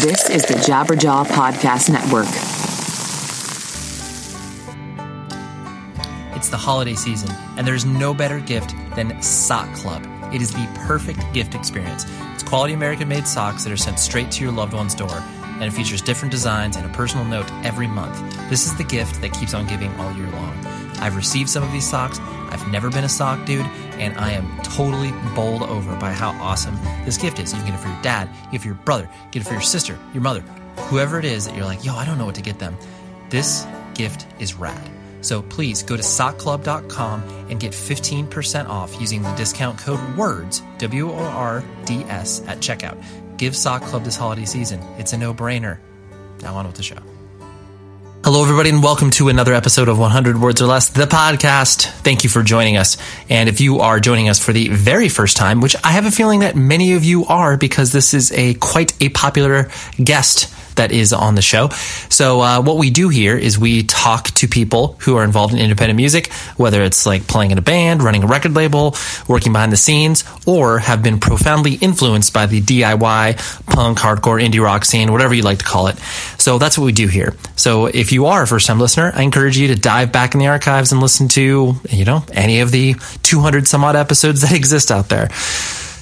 This is the Jabberjaw Podcast Network. It's the holiday season, and there's no better gift than Sock Club. It is the perfect gift experience. It's quality American made socks that are sent straight to your loved one's door, and it features different designs and a personal note every month. This is the gift that keeps on giving all year long. I've received some of these socks. I've never been a sock dude, and I am totally bowled over by how awesome this gift is. You can get it for your dad, get it for your brother, get it for your sister, your mother, whoever it is that you're like, yo, I don't know what to get them. This gift is rad. So please go to sockclub.com and get 15% off using the discount code WORDS, W O R D S, at checkout. Give Sock Club this holiday season. It's a no brainer. Now on with the show. Hello, everybody, and welcome to another episode of 100 Words or Less, the podcast. Thank you for joining us. And if you are joining us for the very first time, which I have a feeling that many of you are because this is a quite a popular guest that is on the show. So, uh, what we do here is we talk to people who are involved in independent music, whether it's like playing in a band, running a record label, working behind the scenes, or have been profoundly influenced by the DIY, punk, hardcore, indie rock scene, whatever you like to call it. So, that's what we do here. So, if you are a first time listener, I encourage you to dive back in the archives and listen to, you know, any of the 200 some odd episodes that exist out there.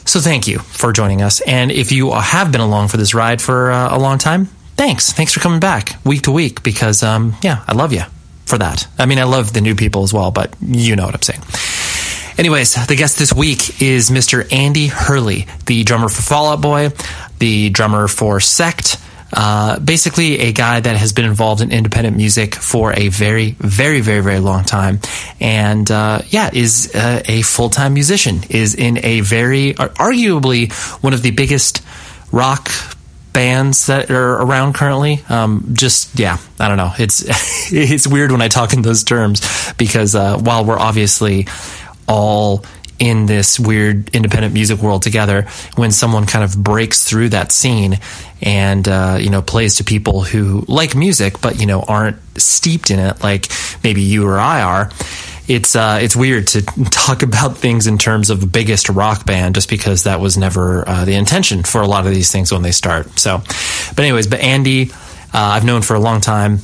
So thank you for joining us. And if you have been along for this ride for uh, a long time, thanks. Thanks for coming back week to week because, um, yeah, I love you for that. I mean, I love the new people as well, but you know what I'm saying. Anyways, the guest this week is Mr. Andy Hurley, the drummer for Fall Out Boy, the drummer for Sect, uh, basically a guy that has been involved in independent music for a very, very, very, very long time, and uh, yeah, is uh, a full time musician. Is in a very, arguably one of the biggest rock bands that are around currently. Um, just yeah, I don't know. It's it's weird when I talk in those terms because uh, while we're obviously all in this weird independent music world together when someone kind of breaks through that scene and uh, you know plays to people who like music but you know aren't steeped in it like maybe you or I are it's uh, it's weird to talk about things in terms of biggest rock band just because that was never uh, the intention for a lot of these things when they start. So but anyways but Andy uh, I've known for a long time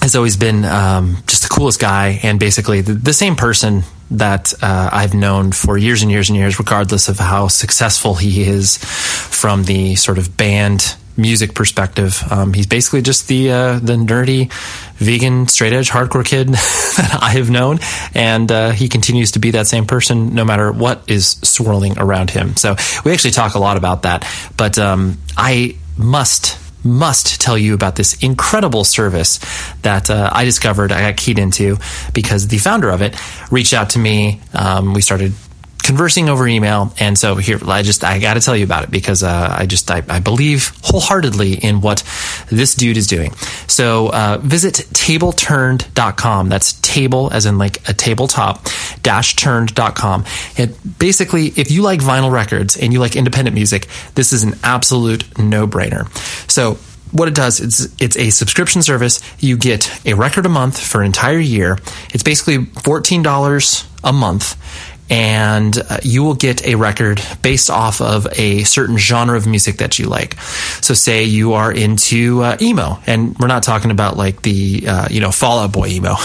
has always been um, just the coolest guy and basically the, the same person that uh, I've known for years and years and years, regardless of how successful he is from the sort of band music perspective. Um, he's basically just the uh, the nerdy, vegan, straight edge, hardcore kid that I have known, and uh, he continues to be that same person no matter what is swirling around him. So we actually talk a lot about that, but um, I must must tell you about this incredible service that uh, I discovered, I got keyed into because the founder of it reached out to me. Um, we started conversing over email. And so here, I just, I got to tell you about it because uh, I just, I, I, believe wholeheartedly in what this dude is doing. So uh, visit tableturned.com. That's table as in like a tabletop dash turned.com. And basically, if you like vinyl records and you like independent music, this is an absolute no brainer. So what it does is it's a subscription service. You get a record a month for an entire year. It's basically $14 a month and uh, you will get a record based off of a certain genre of music that you like. So, say you are into uh, emo, and we're not talking about like the uh, you know Fall Out Boy emo.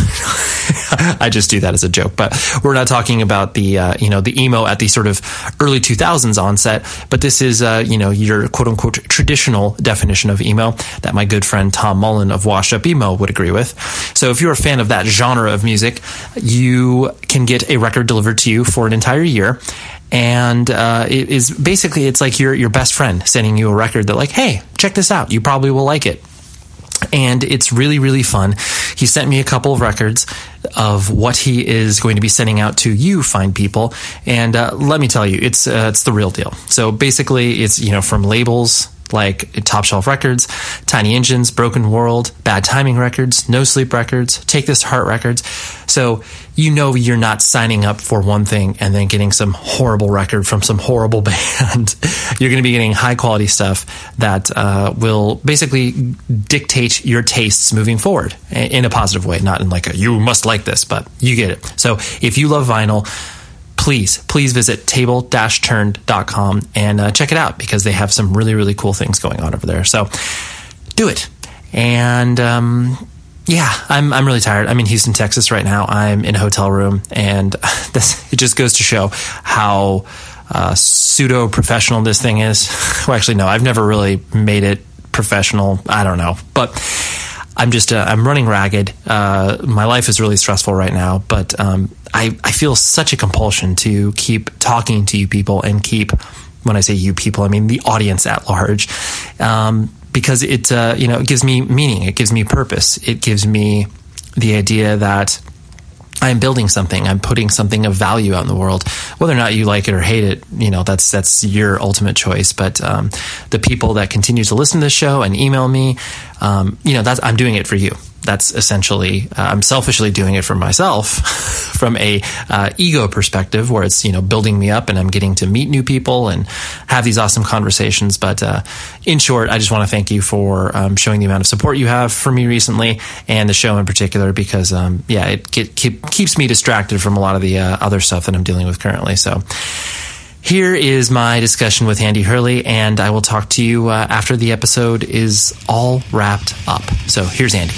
I just do that as a joke, but we're not talking about the uh, you know the emo at the sort of early 2000s onset. But this is uh, you know your quote unquote traditional definition of emo that my good friend Tom Mullen of Washed Up Emo would agree with. So, if you're a fan of that genre of music, you can get a record delivered to you for an entire year. And uh, it is basically it's like your your best friend sending you a record that like hey check this out. You probably will like it. And it's really really fun. He sent me a couple of records of what he is going to be sending out to you fine people. And uh, let me tell you it's uh, it's the real deal. So basically it's you know from labels like Top Shelf Records, Tiny Engines, Broken World, Bad Timing Records, No Sleep Records, Take This to Heart Records. So you know you're not signing up for one thing and then getting some horrible record from some horrible band. you're going to be getting high quality stuff that uh, will basically dictate your tastes moving forward in a positive way, not in like a you must like this, but you get it. So if you love vinyl, please, please visit table-turned.com and uh, check it out because they have some really, really cool things going on over there. So do it. And um, yeah, I'm I'm really tired. I'm in Houston, Texas right now. I'm in a hotel room, and this it just goes to show how uh, pseudo professional this thing is. well, actually, no, I've never really made it professional. I don't know, but I'm just uh, I'm running ragged. Uh, my life is really stressful right now, but um, I I feel such a compulsion to keep talking to you people and keep. When I say you people, I mean the audience at large. Um, because it uh, you know it gives me meaning, it gives me purpose, it gives me the idea that I'm building something. I'm putting something of value out in the world. Whether or not you like it or hate it, you know that's that's your ultimate choice. But um, the people that continue to listen to this show and email me, um, you know, that's I'm doing it for you that's essentially uh, I'm selfishly doing it for myself from a uh, ego perspective where it's you know building me up and I'm getting to meet new people and have these awesome conversations. But uh, in short I just want to thank you for um, showing the amount of support you have for me recently and the show in particular because um, yeah it keep, keeps me distracted from a lot of the uh, other stuff that I'm dealing with currently. So here is my discussion with Andy Hurley, and I will talk to you uh, after the episode is all wrapped up. So here's Andy.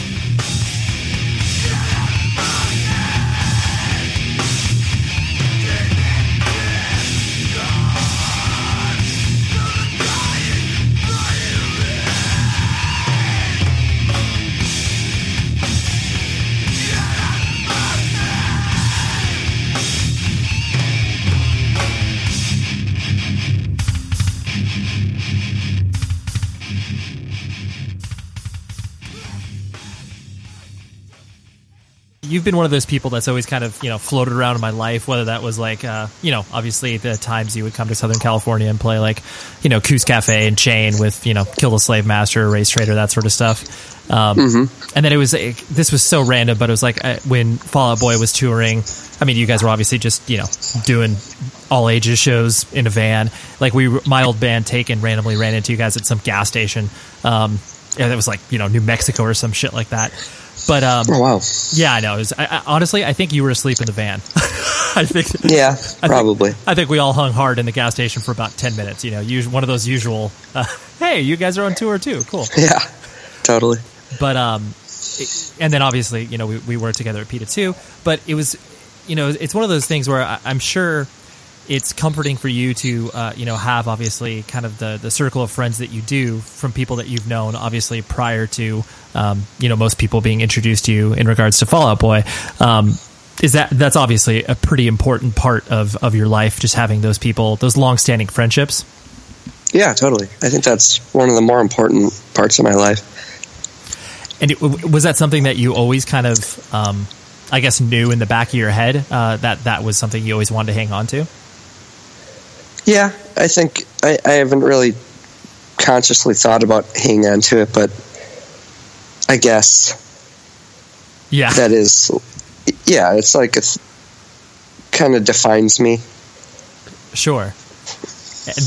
You've been one of those people that's always kind of you know floated around in my life. Whether that was like uh, you know obviously the times you would come to Southern California and play like you know Koo's Cafe and Chain with you know Kill the Slave Master, RaceTraitor, that sort of stuff. Um, mm-hmm. And then it was it, this was so random, but it was like uh, when Fall Out Boy was touring. I mean, you guys were obviously just you know doing all ages shows in a van. Like we, my old band Taken randomly ran into you guys at some gas station. Um, and it was like you know New Mexico or some shit like that. But um, oh wow, yeah, I know. Was, I, I, honestly, I think you were asleep in the van. I think, yeah, I probably. Think, I think we all hung hard in the gas station for about ten minutes. You know, us- one of those usual. Uh, hey, you guys are on tour too. Cool. Yeah, totally. But um, it, and then obviously, you know, we we worked together at PETA too. But it was, you know, it's one of those things where I, I'm sure it's comforting for you to uh, you know have obviously kind of the the circle of friends that you do from people that you've known obviously prior to um, you know most people being introduced to you in regards to Fall Out Boy. Um, is that that's obviously a pretty important part of of your life just having those people those long standing friendships. Yeah totally. I think that's one of the more important parts of my life. And it, was that something that you always kind of um, i guess knew in the back of your head uh, that that was something you always wanted to hang on to yeah, I think I, I haven't really consciously thought about hanging on to it, but I guess yeah, that is yeah, it's like it kind of defines me. Sure.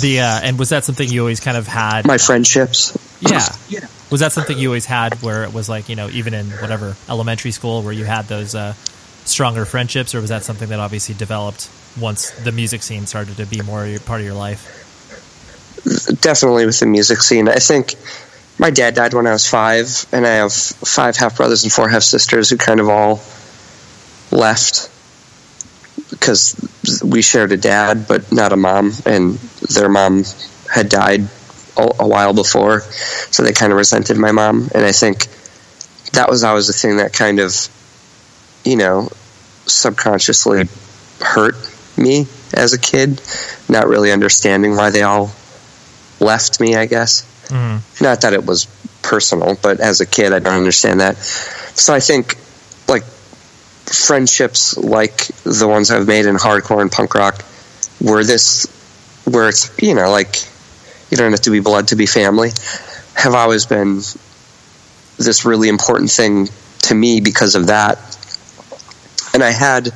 The uh, and was that something you always kind of had? My friendships. Yeah. yeah. Was that something you always had where it was like you know even in whatever elementary school where you had those uh, stronger friendships, or was that something that obviously developed once the music scene started to be more part of your life? Definitely with the music scene. I think my dad died when I was five, and I have five half brothers and four half sisters who kind of all left because we shared a dad but not a mom, and their mom had died a, while before, so they kind of resented my mom, and I think that was always the thing that kind of, you know, subconsciously hurt me as a kid, not really understanding why they all left me, I guess. Mm. Not that it was personal, but as a kid, I don't understand that. So I think, like, friendships like the ones I've made in hardcore and punk rock were this, where it's, you know, like, you don't have to be blood to be family, have always been this really important thing to me because of that. And I had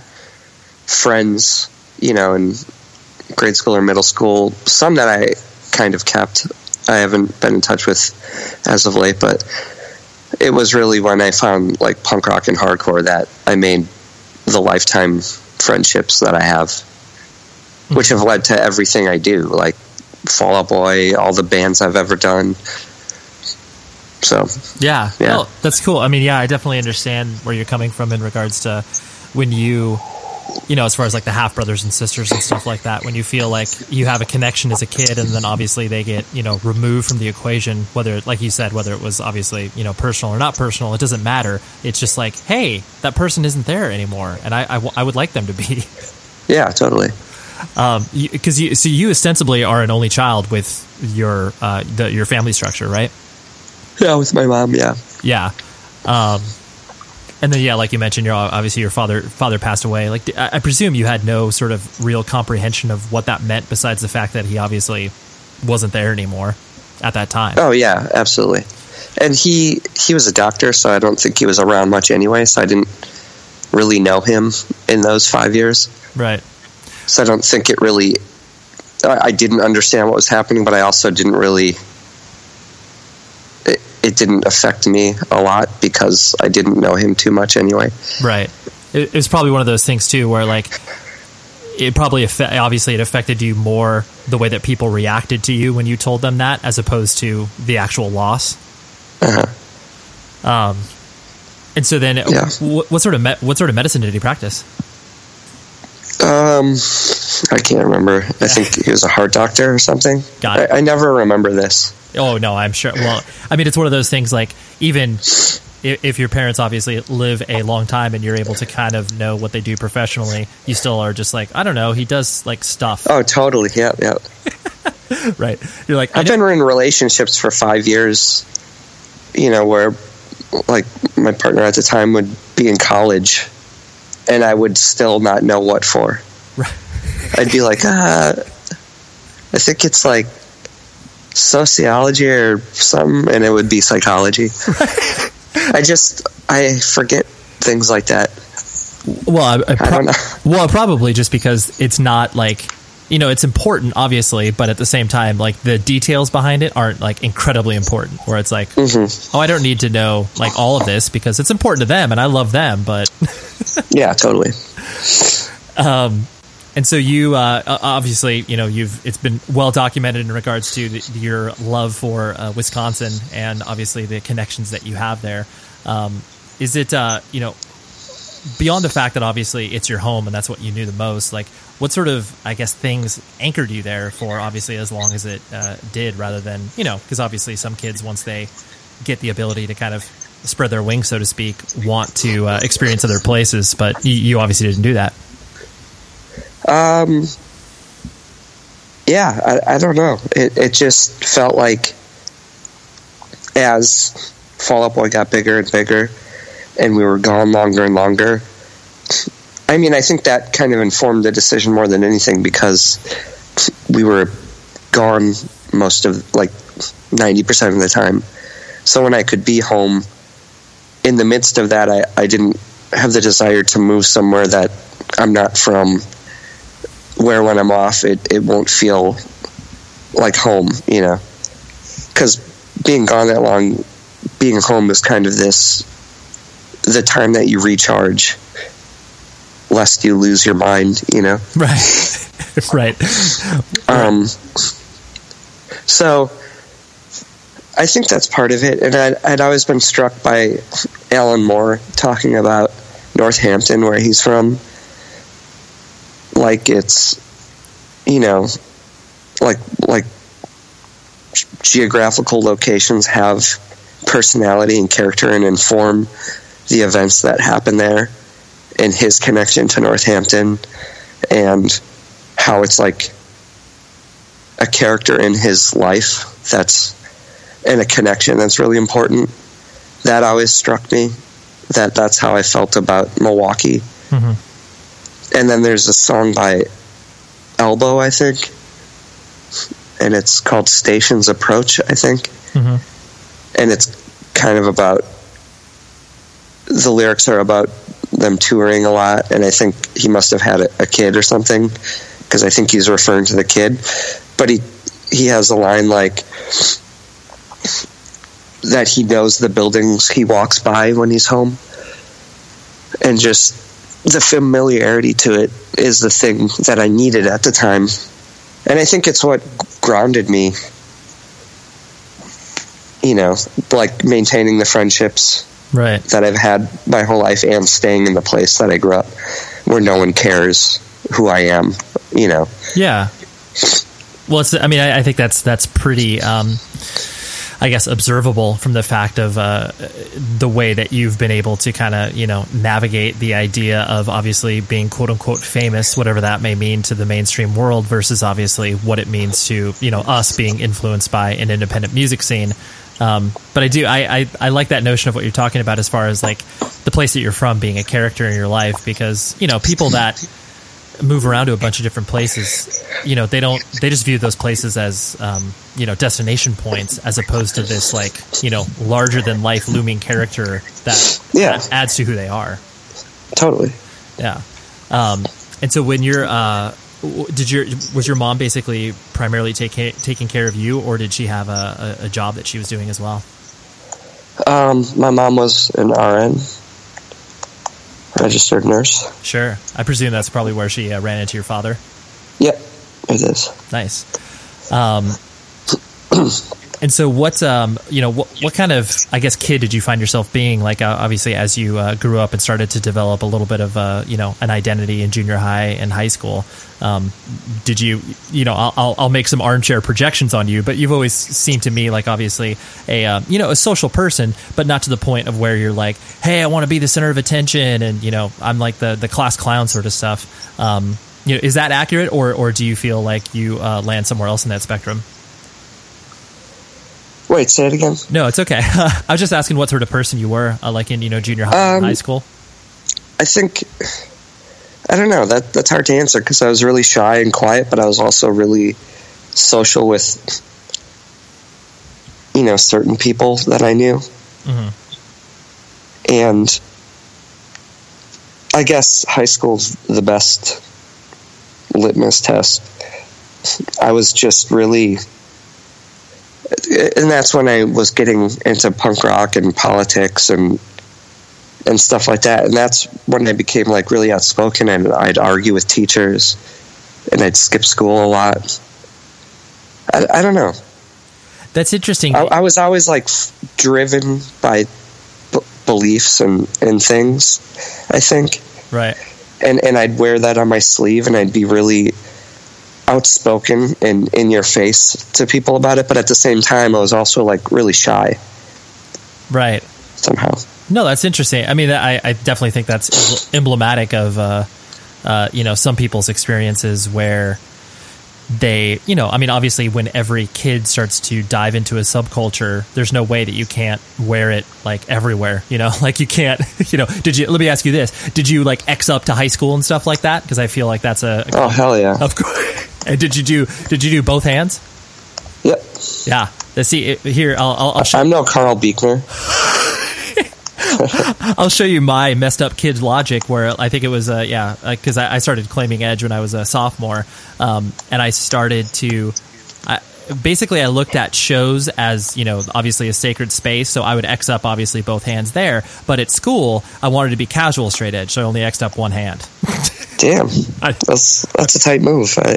friends you know, in grade school or middle school. Some that I kind of kept. I haven't been in touch with as of late, but it was really when I found like punk rock and hardcore that I made the lifetime friendships that I have. Hmm. which have led to everything I do, like Fall Out Boy, all the bands I've ever done. So Yeah, Yeah. Well, that's cool. I mean, yeah, I definitely understand where you're coming from in regards to when you, you know, as far as like the half brothers and sisters and stuff like that. When you feel like you have a connection as a kid, and then obviously they get you know removed from the equation. Whether, like you said, whether it was obviously you know personal or not personal, it doesn't matter. It's just like, hey, that person isn't there anymore, and I, I, w- I would like them to be. yeah, totally. Um, because you, so you ostensibly are an only child with your uh, the, your family structure, right? Yeah, with my mom. Yeah. Yeah. Um, and then yeah, like you mentioned, you're obviously your father father passed away. Like I I presume you had no sort of real comprehension of what that meant, besides the fact that he obviously wasn't there anymore at that time. Oh yeah, absolutely. And he he was a doctor, so I don't think he was around much anyway. So I didn't really know him in those five years. Right. So I don't think it really. I didn't understand what was happening, but I also didn't really. It, didn't affect me a lot because I didn't know him too much anyway. Right. It, it was probably one of those things too, where like it probably affect, obviously it affected you more the way that people reacted to you when you told them that, as opposed to the actual loss. Uh-huh. Um, and so then, Yeah. what, what sort of me- what sort of medicine did he practice? Um, I can't remember. I think he was a heart doctor or something. Got it. I, I never remember this. Oh no, I'm sure. Well, I mean, it's one of those things. Like even if, if your parents obviously live a long time and you're able to kind of know what they do professionally, you still are just like, I don't know. He does like stuff, Oh, totally. Yeah, yeah. right? You're like, I've been in relationships for five years, you know, where like my partner at the time would be in college and I would still not know what for. Right. I'd be like, ah, I think it's like sociology or something, and it would be psychology. I just, I forget things like that. well, I, I pro- I don't know. well, probably just because it's not like you know, it's important, obviously, but at the same time, like the details behind it aren't like incredibly important. Where it's like, Mm-hmm. oh, I don't need to know like all of this because it's important to them and I love them, but Yeah, totally. Um, and so you uh, obviously, you know, you've it's been well documented in regards to the, your love for uh, Wisconsin and obviously the connections that you have there. Um, is it uh, you know beyond the fact that obviously it's your home and that's what you knew the most? Like, what sort of I guess things anchored you there for obviously as long as it uh, did, rather than you know because obviously some kids once they get the ability to kind of spread their wings, so to speak, want to uh, experience other places, but you, you obviously didn't do that. Um, yeah, I, I don't know. It, it just felt like as Fall Out Boy got bigger and bigger, and we were gone longer and longer. I mean, I think that kind of informed the decision more than anything because we were gone most of like ninety percent of the time. So when I could be home, in the midst of that, I, I didn't have the desire to move somewhere that I'm not from where when I'm off, it, it won't feel like home, you know. Because being gone that long, being home is kind of this the time that you recharge, lest you lose your mind, you know. Right. right. Um, so I think that's part of it. And I'd, I'd always been struck by Alan Moore talking about Northampton, where he's from. Like it's, you know, like like geographical locations have personality and character and inform the events that happen there and his connection to Northampton and how it's like a character in his life that's and a connection that's really important. That always struck me. That that's how I felt about Milwaukee. Mhm. And then there's a song by Elbow, I think, and it's called Stations Approach, I think, Mhm. and it's kind of about the lyrics are about them touring a lot, and I think he must have had a, a kid or something because I think he's referring to the kid. But he he has a line like that he knows the buildings he walks by when he's home, and just the familiarity to it is the thing that I needed at the time. And I think it's what grounded me, you know, like maintaining the friendships Right. that I've had my whole life and staying in the place that I grew up where no one cares who I am, you know. Yeah. Well, it's, I mean, I, I think that's that's pretty, um, I guess, observable from the fact of uh, the way that you've been able to kind of, you know, navigate the idea of obviously being quote unquote famous, whatever that may mean to the mainstream world, versus obviously what it means to, you know, us being influenced by an independent music scene. Um, but I do, I, I, I like that notion of what you're talking about as far as like the place that you're from being a character in your life because, you know, people that move around to a bunch of different places, you know, they don't, they just view those places as, um, you know, destination points as opposed to this like, you know, larger than life looming character that Yeah. adds to who they are. Totally. Yeah. Um, and so when you're, uh, did your was your mom basically primarily taking taking care of you, or did she have a, a, a job that she was doing as well? Um, my mom was an RN, registered nurse. Sure, I presume that's probably where she uh, ran into your father. Yep, it is. Nice. Um, and so, what um, you know, what what kind of I guess kid did you find yourself being? Like, uh, obviously, as you uh, grew up and started to develop a little bit of uh, you know an identity in junior high and high school. Um, did you you know I'll, I'll make some armchair projections on you, but you've always seemed to me like obviously a uh, you know a social person, but not to the point of where you're like, hey, I want to be the center of attention, and you know I'm like the the class clown sort of stuff. Um, you know, is that accurate, or or do you feel like you uh, land somewhere else in that spectrum? Wait, say it again. No, it's okay. I was just asking what sort of person you were, uh, like in you know junior high, Um, high school. I think I don't know. That that's hard to answer because I was really shy and quiet, but I was also really social with you know certain people that I knew, Mhm. and I guess high school's the best litmus test. I was just really. And that's when I was getting into punk rock and politics and and stuff like that. And that's when I became like really outspoken and I'd argue with teachers and I'd skip school a lot. I, I don't know. That's interesting. I, I was always like f- driven by b- beliefs and, and things, I think. right. And, and I'd wear that on my sleeve and I'd be really outspoken and in your face to people about it. But at the same time, I was also like really shy Right. somehow. No, that's interesting. I mean, I, I definitely think that's emblematic of, uh, uh, you know, some people's experiences where they, you know, I mean, obviously, when every kid starts to dive into a subculture, there's no way that you can't wear it like everywhere. You know, like you can't, you know. Did you? Let me ask you this: Did you like X up to high school and stuff like that? Because I feel like that's a, Oh, hell yeah. of course. And did you do? Did you do both hands? Yep. Yeah. Let's see here. I'll, I'll, I'll show I'm no Karl Buechner. I'll show you my messed up kid logic where I think it was, uh, yeah, because I, I started claiming Edge when I was a sophomore. Um, and I started to, I, basically, I looked at shows as, you know, obviously a sacred space. So I would X up, obviously, both hands there. But at school, I wanted to be casual straight edge. So I only X'd up one hand. Damn, I- that's that's a tight move. I,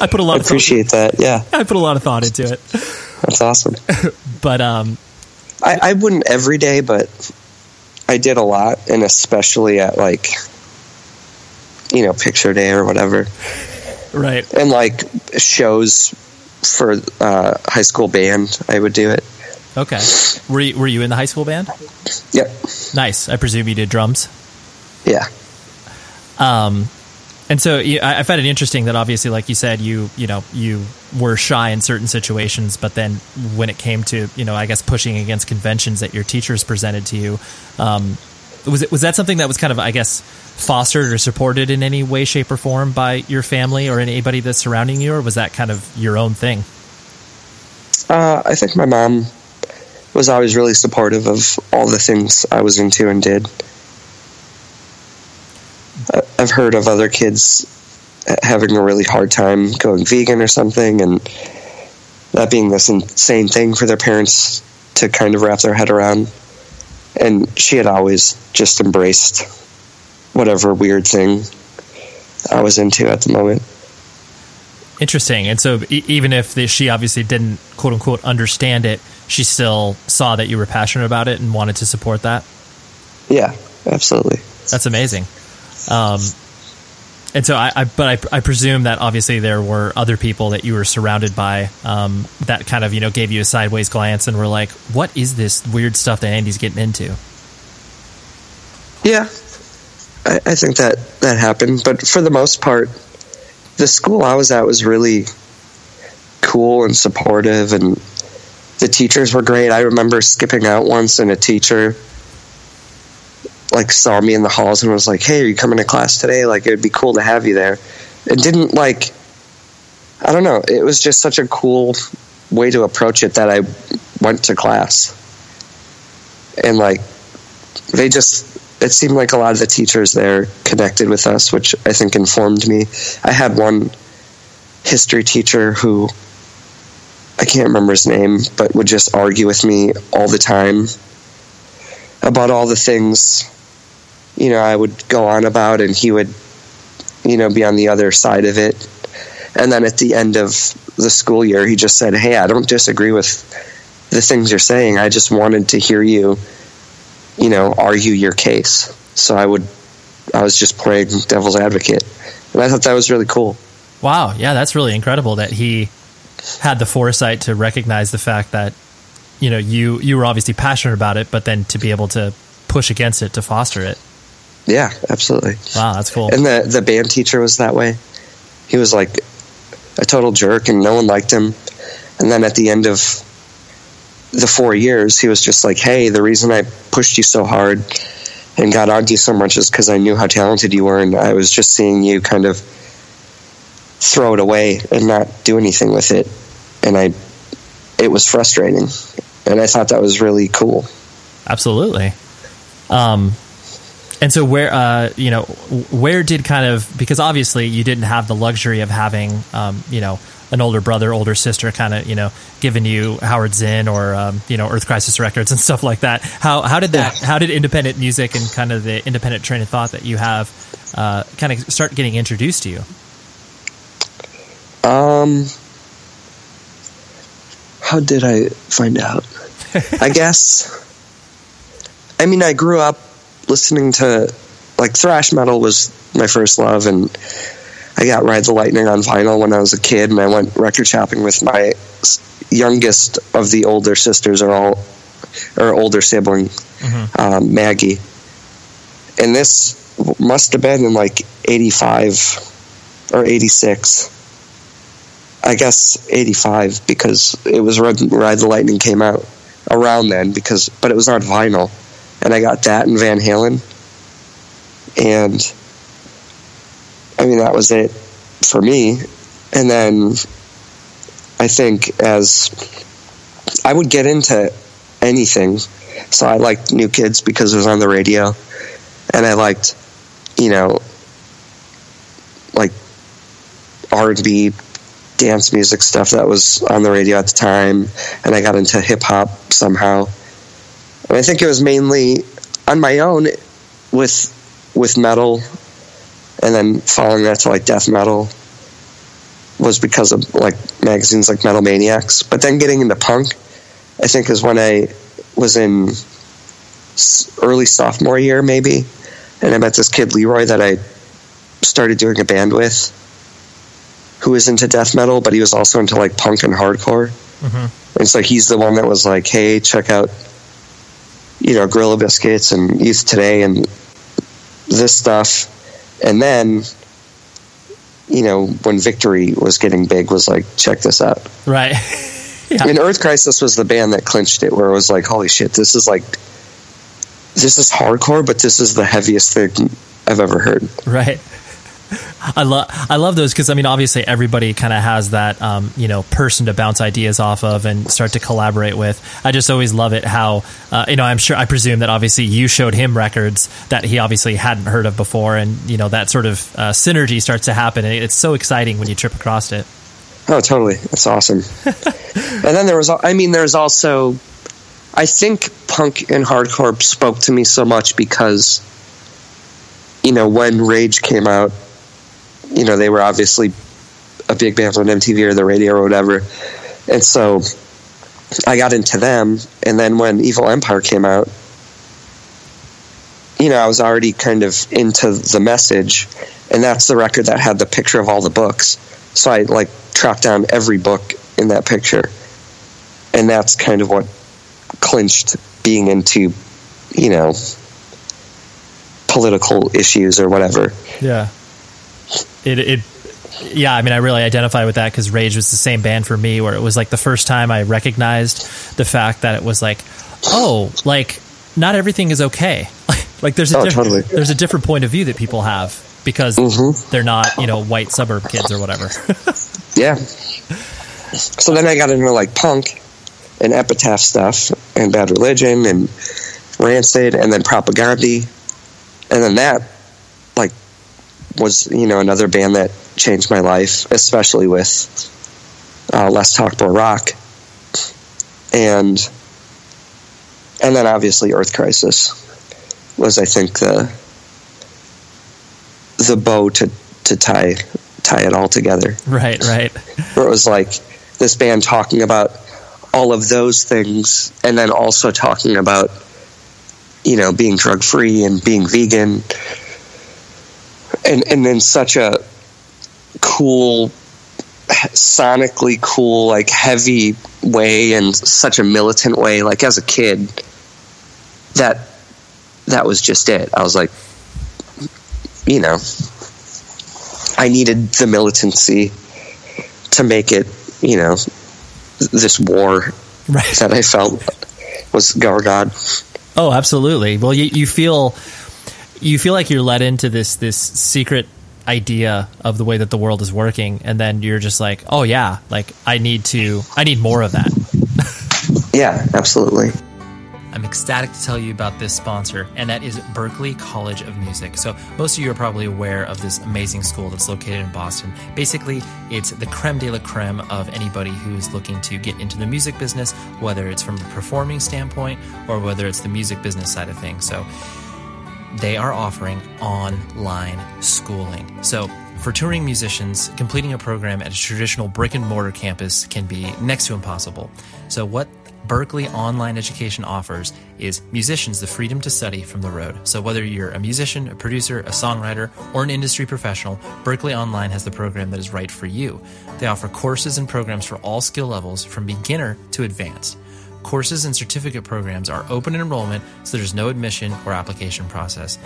I put a I lot of appreciate that. Yeah, I put a lot of thought into it. that's awesome. But, um, I, I wouldn't every day, but I did a lot, and especially at like you know picture day or whatever, right. and like shows for uh, high school band. I would do it. Okay. Were you, were you in the high school band? Yep. Nice. I presume you did drums. Yeah. Um, and so I found it interesting that obviously, like you said, you you know you were shy in certain situations, but then when it came to you know I guess pushing against conventions that your teachers presented to you, um, was it was that something that was kind of I guess fostered or supported in any way, shape, or form by your family or anybody that's surrounding you, or was that kind of your own thing? Uh, I think my mom was always really supportive of all the things I was into and did. I've heard of other kids having a really hard time going vegan or something, and that being this insane thing for their parents to kind of wrap their head around. And she had always just embraced whatever weird thing I was into at the moment. Interesting. And so, e- even if the, she obviously didn't quote unquote understand it, she still saw that you were passionate about it and wanted to support that. Yeah, absolutely. That's amazing. Um, and so, I, I but I, I, presume that obviously there were other people that you were surrounded by um, that kind of you know gave you a sideways glance and were like, "What is this weird stuff that Andy's getting into?" Yeah, I, I think that that happened, but for the most part, the school I was at was really cool and supportive, and the teachers were great. I remember skipping out once, and a teacher like saw me in the halls and was like, "Hey, are you coming to class today? Like, it would be cool to have you there." It didn't like, I don't know. It was just such a cool way to approach it that I went to class, and like, they just it seemed like a lot of the teachers there connected with us, which I think informed me. I had one history teacher who I can't remember his name, but would just argue with me all the time about all the things you know I would go on about, and he would you know be on the other side of it. And then at the end of the school year, he just said, "Hey, I don't disagree with the things you're saying. I just wanted to hear you." you know, argue your case. So I would, I was just playing devil's advocate, and I thought that was really cool. Wow, yeah, that's really incredible that he had the foresight to recognize the fact that you know you you were obviously passionate about it, but then to be able to push against it to foster it. Yeah, absolutely. Wow, that's cool. And the the band teacher was that way. He was like a total jerk, and no one liked him. And then at the end of the four years, he was just like, "Hey, the reason I pushed you so hard and got on you so much is because I knew how talented you were, and I was just seeing you kind of throw it away and not do anything with it, and I, it was frustrating, and I thought that was really cool. Absolutely. Um, and so where uh, you know where did kind of because obviously you didn't have the luxury of having um, you know an older brother, older sister, kind of you know giving you Howard Zinn or um, you know Earth Crisis Records and stuff like that. How how did that? How did independent music and kind of the independent train of thought that you have uh, kind of start getting introduced to you? Um, how did I find out? I guess. I mean, I grew up listening to like thrash metal was my first love, and I got Ride the Lightning on vinyl when I was a kid, and I went record shopping with my youngest of the older sisters, or all or older sibling, mm-hmm. um, Maggie. And this must have been in like '85 or '86. I guess '85 because it was Ride the Lightning came out around then because, but it was on vinyl, and I got that and Van Halen, and I mean, that was it for me. And then I think as I would get into anything, so I liked New Kids because it was on the radio, and I liked, you know, like R and B, dance music stuff that was on the radio at the time, and I got into hip hop somehow. And I think it was mainly on my own with with metal and then following that to like death metal was because of like magazines like Metal Maniacs. But then getting into punk, I think is when I was in early sophomore year maybe, and I met this kid Leroy that I started doing a band with, who was into death metal, but he was also into like punk and hardcore. Mm-hmm. It's like he's the one that was like, "Hey, check out, you know, Gorilla Biscuits and Youth Today and this stuff." And then, you know, when Victory was getting big, was like, check this out. Right. yeah. I mean, Earth Crisis was the band that clinched it, where it was like, holy shit, this is like, this is hardcore, but this is the heaviest thing I've ever heard. Right. I love I love those because I mean obviously everybody kind of has that um, you know person to bounce ideas off of and start to collaborate with. I just always love it how uh, you know I'm sure I presume that obviously you showed him records that he obviously hadn't heard of before, and you know that sort of uh, synergy starts to happen, and it's so exciting when you trip across it. Oh, totally! that's awesome. and then there was I mean there's also I think punk and hardcore spoke to me so much because you know, when Rage came out, you know, they were obviously a big band on MTV or the radio or whatever. And so I got into them. And then when Evil Empire came out, you know, I was already kind of into the message. And that's the record that had the picture of all the books. So I like tracked down every book in that picture. And that's kind of what clinched being into, you know, political issues or whatever. Yeah. It, it, yeah, I mean, I really identify with that because Rage was the same band for me where it was like the first time I recognized the fact that it was like, oh, like not everything is okay. like there's a Oh, diff- totally. there's a different point of view that people have because Mhm. they're not, you know, white suburb kids or whatever. Yeah. So then I got into like punk and epitaph stuff and Bad Religion and Rancid and then Propaganda And then that was, you know, another band that changed my life, especially with uh, Less Talk More Rock. And and then obviously Earth Crisis was I think the the bow to, to tie tie it all together right, right. where it was like this band talking about all of those things and then also talking about you know being drug free and being vegan and and in such a cool sonically cool like heavy way and such a militant way like as a kid that that was just it i was like you know i needed the militancy to make it, you know, this war Right. that I felt was Gargod. Oh, absolutely. Well, you, you feel you feel like you're led into this this secret idea of the way that the world is working, and then you're just like, oh yeah, like I need to, I need more of that. Yeah, absolutely. I'm ecstatic to tell you about this sponsor, and that is Berklee College of Music. So, most of you are probably aware of this amazing school that's located in Boston. Basically, it's the creme de la creme of anybody who's looking to get into the music business, whether it's from a performing standpoint or whether it's the music business side of things. So, they are offering online schooling. So, for touring musicians, completing a program at a traditional brick and mortar campus can be next to impossible. So, what Berklee Online Education offers is musicians the freedom to study from the road. So, whether you're a musician, a producer, a songwriter, or an industry professional, Berklee Online has the program that is right for you. They offer courses and programs for all skill levels from beginner to advanced. Courses and certificate programs are open enrollment, so there's no admission or application process.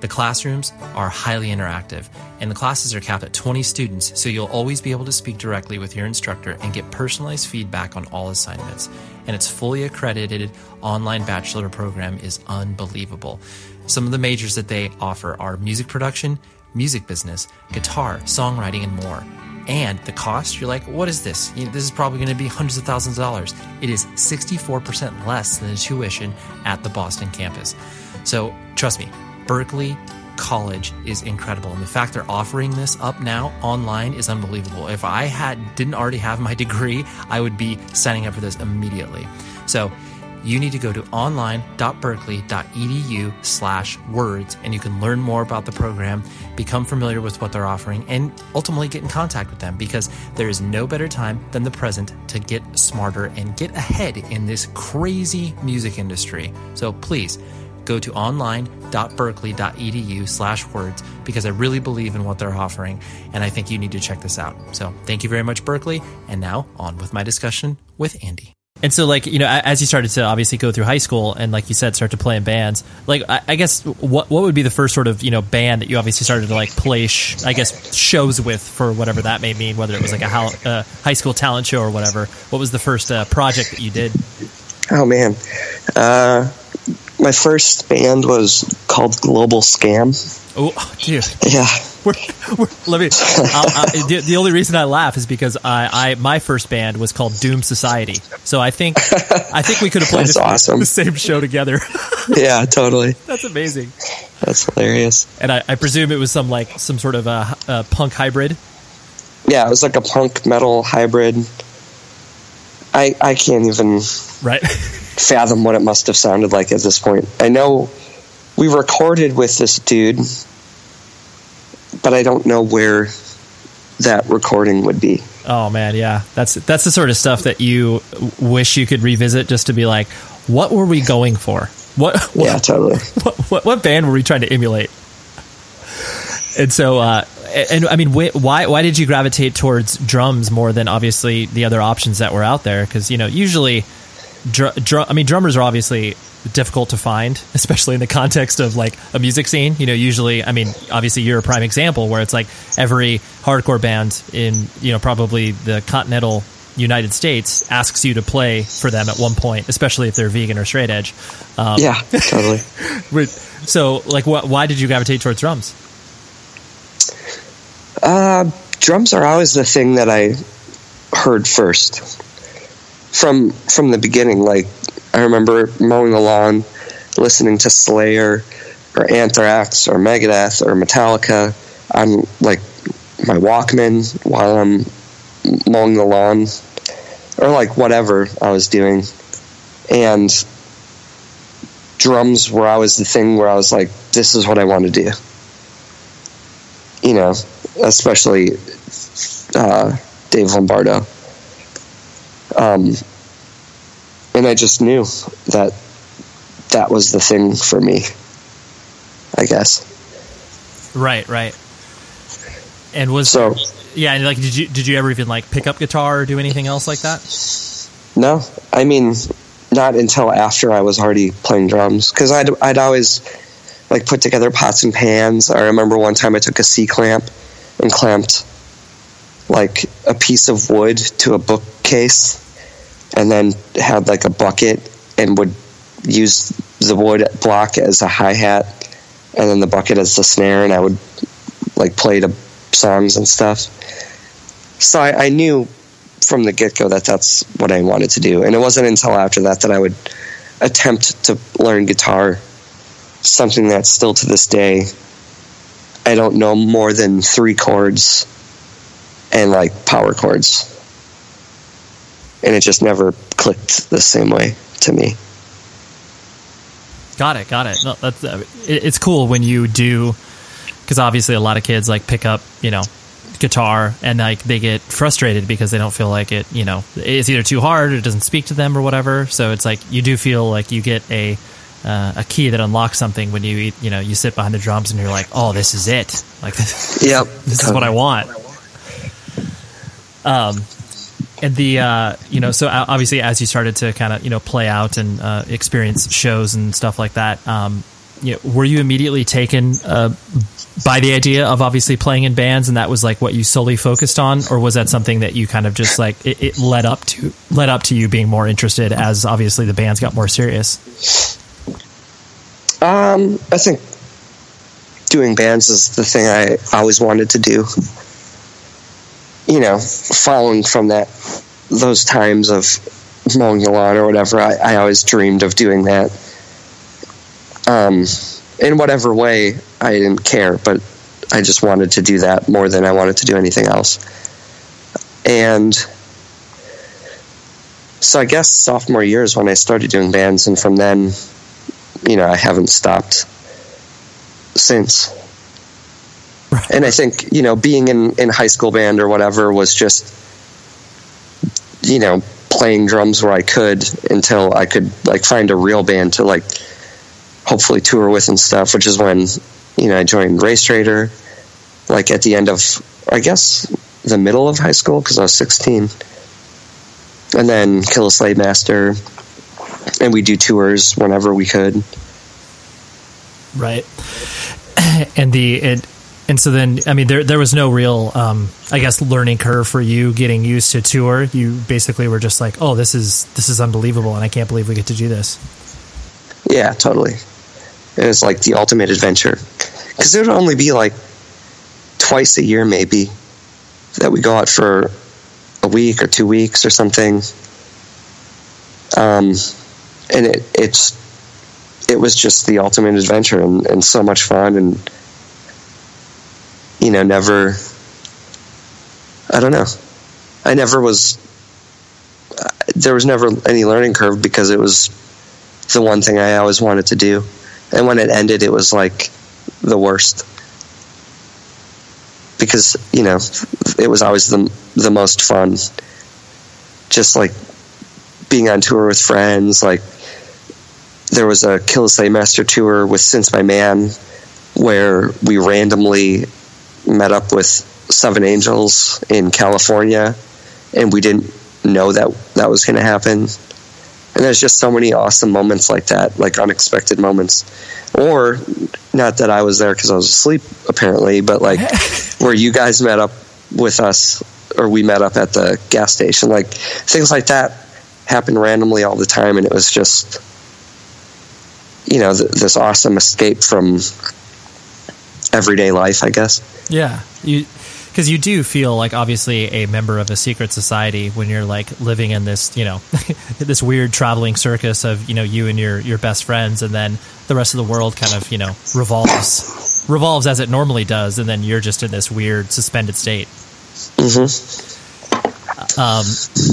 The classrooms are highly interactive, and the classes are capped at 20 students, so you'll always be able to speak directly with your instructor and get personalized feedback on all assignments. And its fully accredited online bachelor program is unbelievable. Some of the majors that they offer are music production, music business, guitar, songwriting, and more. And the cost, you're like, what is this? You know, this is probably going to be hundreds of thousands of dollars. It is 64% less than the tuition at the Boston campus. So trust me, Berklee College is incredible. And the fact they're offering this up now online is unbelievable. If I had didn't already have my degree, I would be signing up for this immediately. So you need to go to online.berklee.edu slash words and you can learn more about the program, become familiar with what they're offering, and ultimately get in contact with them because there is no better time than the present to get smarter and get ahead in this crazy music industry. So please go to online.berklee.edu slash words because I really believe in what they're offering and I think you need to check this out. So thank you very much, Berklee. And now on with my discussion with Andy. And so, like you know, as you started to obviously go through high school, and like you said, start to play in bands. Like, I, I guess what what would be the first sort of you know band that you obviously started to like play? Sh- I guess shows with for whatever that may mean, whether it was like a uh, high school talent show or whatever. What was the first uh, project that you did? Oh man, uh, my first band was called Global Scam. Oh, dude, Yeah, we're, we're, let me. I'll, I, the, the only reason I laugh is because I, I my first band was called Doom Society. So I think I think we could have played the, awesome. the same show together. yeah, totally. That's amazing. That's hilarious. And I, I presume it was some like some sort of a, uh punk hybrid. Yeah, it was like a punk metal hybrid. I I can't even Right. fathom what it must have sounded like at this point. I know we recorded with this dude but I don't know where that recording would be. Oh man, yeah, that's that's the sort of stuff that you wish you could revisit just to be like, what were we going for? What? what yeah, totally. What, what, what band were we trying to emulate? And so, uh, and I mean, wh- why why did you gravitate towards drums more than obviously the other options that were out there? Because you know, usually, dr- dr- I mean, drummers are obviously difficult to find, especially in the context of like a music scene. You know, usually, I mean, obviously, you're a prime example where it's like every hardcore band in you know probably the continental United States asks you to play for them at one point, especially if they're vegan or straight edge. Um, yeah, totally. so, like, wh- why did you gravitate towards drums? Uh, drums are always the thing that I heard first from from the beginning. Like, I remember mowing the lawn, listening to Slayer or Anthrax or Megadeth or Metallica on like my Walkman while I'm mowing the lawn or like whatever I was doing. And drums were always the thing where I was like, this is what I want to do. You know, especially uh, Dave Lombardo. Um, and I just knew that that was the thing for me, I guess. Right, right. And was so yeah, and like did you did you ever even like pick up guitar or do anything else like that? No, I mean not until after I was already playing drums because I'd I'd always like put together pots and pans. I remember one time I took a C clamp and clamped like a piece of wood to a bookcase and then had like a bucket and would use the wood block as a hi hat and then the bucket as the snare and I would like play the songs and stuff. So I, I knew from the get go that that's what I wanted to do. And it wasn't until after that that I would attempt to learn guitar, something that still to this day I don't know more than three chords and like power chords. And it just never clicked the same way to me. Got it, got it. No, that's uh, it, it's cool when you do because obviously a lot of kids like pick up, you know, guitar and like they get frustrated because they don't feel like it, you know, it's either too hard or it doesn't speak to them or whatever. So it's like you do feel like you get a uh, a key that unlocks something when you you know you sit behind the drums and you're like, oh, this is it. Like this, yep, this is what I want. Um, the uh, you know so obviously as you started to kind of you know play out and uh, experience shows and stuff like that um, you know, were you immediately taken uh, by the idea of obviously playing in bands and that was like what you solely focused on? Or was that something that you kind of just like it, it led up to led up to you being more interested as obviously the bands got more serious? Um i think doing bands is the thing i always wanted to do you know following from that those times of mowing or whatever i, I always dreamed of doing that um, in whatever way, I didn't care, but I just wanted to do that more than I wanted to do anything else. And so I guess sophomore year is when I started doing bands, and from then, you know, I haven't stopped since. And I think, you know, being in, in high school band or whatever was just, you know, playing drums where I could until I could like find a real band to like hopefully tour with and stuff, which is when, you know, I joined RaceTraitor, like at the end of, I guess, the middle of high school, because I was 16. And then Kill a Slave Master, and we do tours whenever we could. Right. And the, it, and so then, I mean, there there was no real, um, I guess, learning curve for you getting used to tour. You basically were just like, "Oh, this is this is unbelievable, and I can't believe we get to do this." Yeah, totally. It was like the ultimate adventure. Because it would only be like twice a year, maybe, that we go out for a week or two weeks or something. Um, and it it's it was just the ultimate adventure and, and so much fun and you know never I don't know I never was there was never any learning curve because it was the one thing I always wanted to do and when it ended, it was like the worst. because you know it was always the the most fun. Just like being on tour with friends, like there was a Kill Slave Master tour with Since By Man, where we randomly met up with Seven Angels in California, and we didn't know that that was going to happen. And there's just so many awesome moments like that, like unexpected moments. Or, not that I was there because I was asleep, apparently, but like where you guys met up with us, or we met up at the gas station. Like things like that happen randomly all the time, and it was just, you know, th- this awesome escape from everyday life, I guess. Yeah, you because you do feel like obviously a member of a secret society when you're like living in this you know this weird traveling circus of you know you and your your best friends and then the rest of the world kind of you know revolves revolves as it normally does and then you're just in this weird suspended state Mm-hmm. um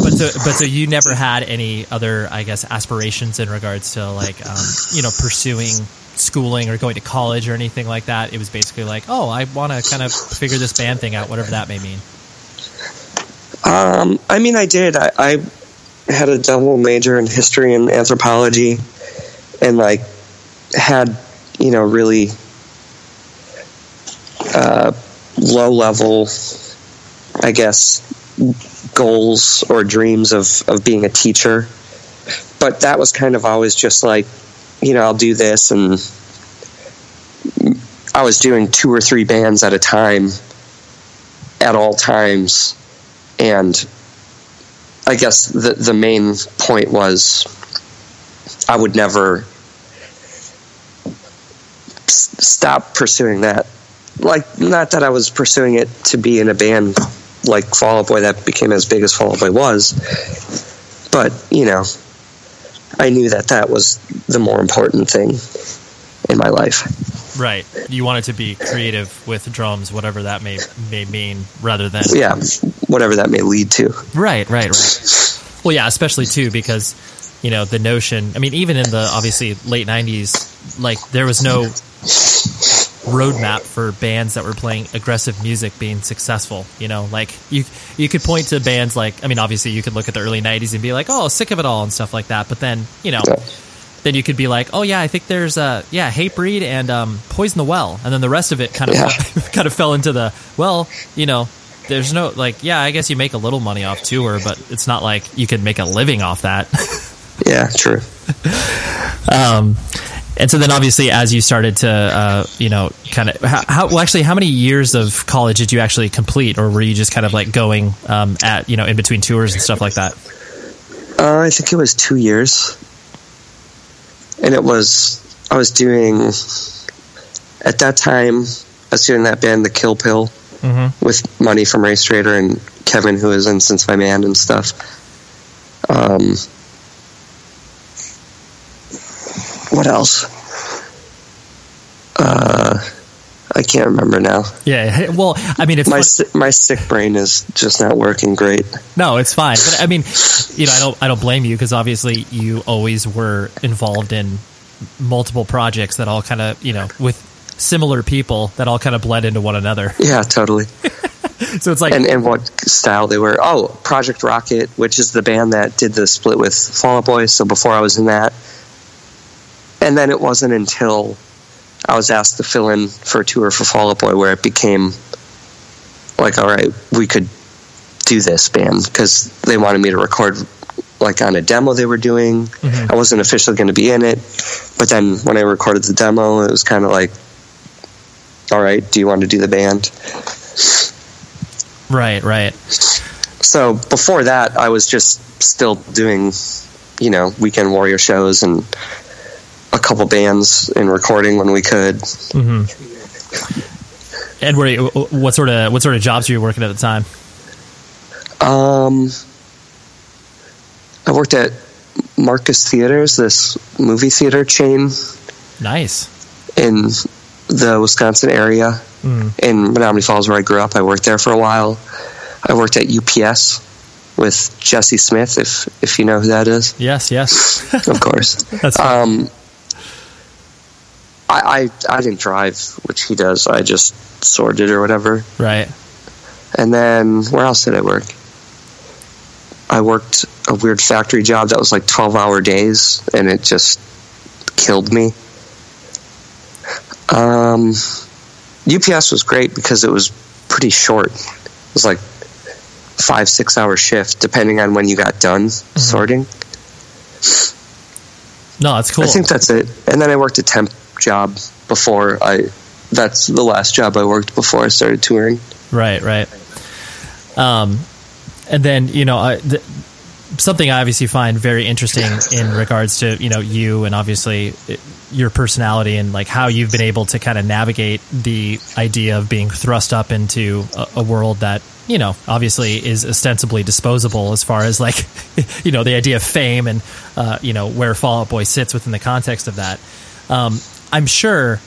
but so but so you never had any other i guess aspirations in regards to like um you know pursuing schooling or going to college or anything like that it was basically like oh i want to kind of figure this band thing out whatever that may mean Um, I mean, I did. I, I had a double major in history and anthropology, and like had you know really uh, low level, I guess, goals or dreams of of being a teacher. But that was kind of always just like, you know, I'll do this, and I was doing two or three bands at a time at all times and I guess the the main point was I would never s- stop pursuing that. Like, not that I was pursuing it to be in a band like Fall Out Boy that became as big as Fall Out Boy was, but you know, I knew that that was the more important thing in my life. Right. You wanted to be creative with drums, whatever that may may mean, rather than Yeah, whatever that may lead to. right, right, right. Well, yeah, especially too because you know the notion. I mean, even in the obviously late '90s, like there was no roadmap for bands that were playing aggressive music being successful. You know, like you you could point to bands like I mean, obviously you could look at the early '90s and be like, oh, sick of it all and stuff like that. But then you know. Yeah. Then you could be like, oh yeah, I think there's uh yeah, Hatebreed and um, Poison the Well, and then the rest of it kind of Yeah. kind of fell into the well, you know, there's no like yeah, I guess you make a little money off tour, but it's not like you could make a living off that. Yeah, true. um, and so then obviously as you started to uh, you know kind of how, how well actually how many years of college did you actually complete, or were you just kind of like going um, at you know in between tours and stuff like that? Uh, I think it was two years, and it was I was doing at that time I was doing that band, the Kill Pill, Mm-hmm. with Mani from RaceTraitor and Kevin, who is in Since By Man and stuff. Um, what else? Uh, I can't remember now. Yeah, well, I mean, it's My si- my sick brain is just not working great. No, it's fine. But I mean, you know, I don't I don't blame you because obviously you always were involved in multiple projects that all kind of, you know, with similar people that all kind of bled into one another. Yeah, totally. So it's like and and what style they were. Oh, Project Rocket, which is the band that did the split with Fall Out Boy. So before I was in that, and then it wasn't until I was asked to fill in for a tour for Fall Out Boy where it became like, all right, we could do this band because they wanted me to record like on a demo they were doing. Mhm. I wasn't officially going to be in it, but then when I recorded the demo, it was kind of like, all right, do you want to do the band? right, right. so before that i was just still doing you know weekend warrior shows and couple bands and recording when we could hmm were you, what sort of what sort of jobs were you working at the time? um i worked at marcus theaters this movie theater chain Nice. in the wisconsin area Mm. in menomonee falls where i grew up i worked there for a while i worked at ups with jesse smith if if you know who that is Yes, yes. of course That's Um, I, I I didn't drive, which he does. I just sorted or whatever. Right. And then where else did I work? I worked a weird factory job that was like 12 hour days and it just killed me. Um, UPS was great because it was pretty short. It was like five, six hour shift, depending on when you got done sorting. No, that's cool. I think that's it. And then I worked a temp job before I. That's the last job I worked before I started touring. Right, right. Um, and then you know, I, th- something I obviously find very interesting in regards to you know you and obviously your personality and like how you've been able to kind of navigate the idea of being thrust up into a, a world that you know obviously is ostensibly disposable as far as like you know the idea of fame and uh, you know where Fall Out Boy sits within the context of that. Um, I'm sure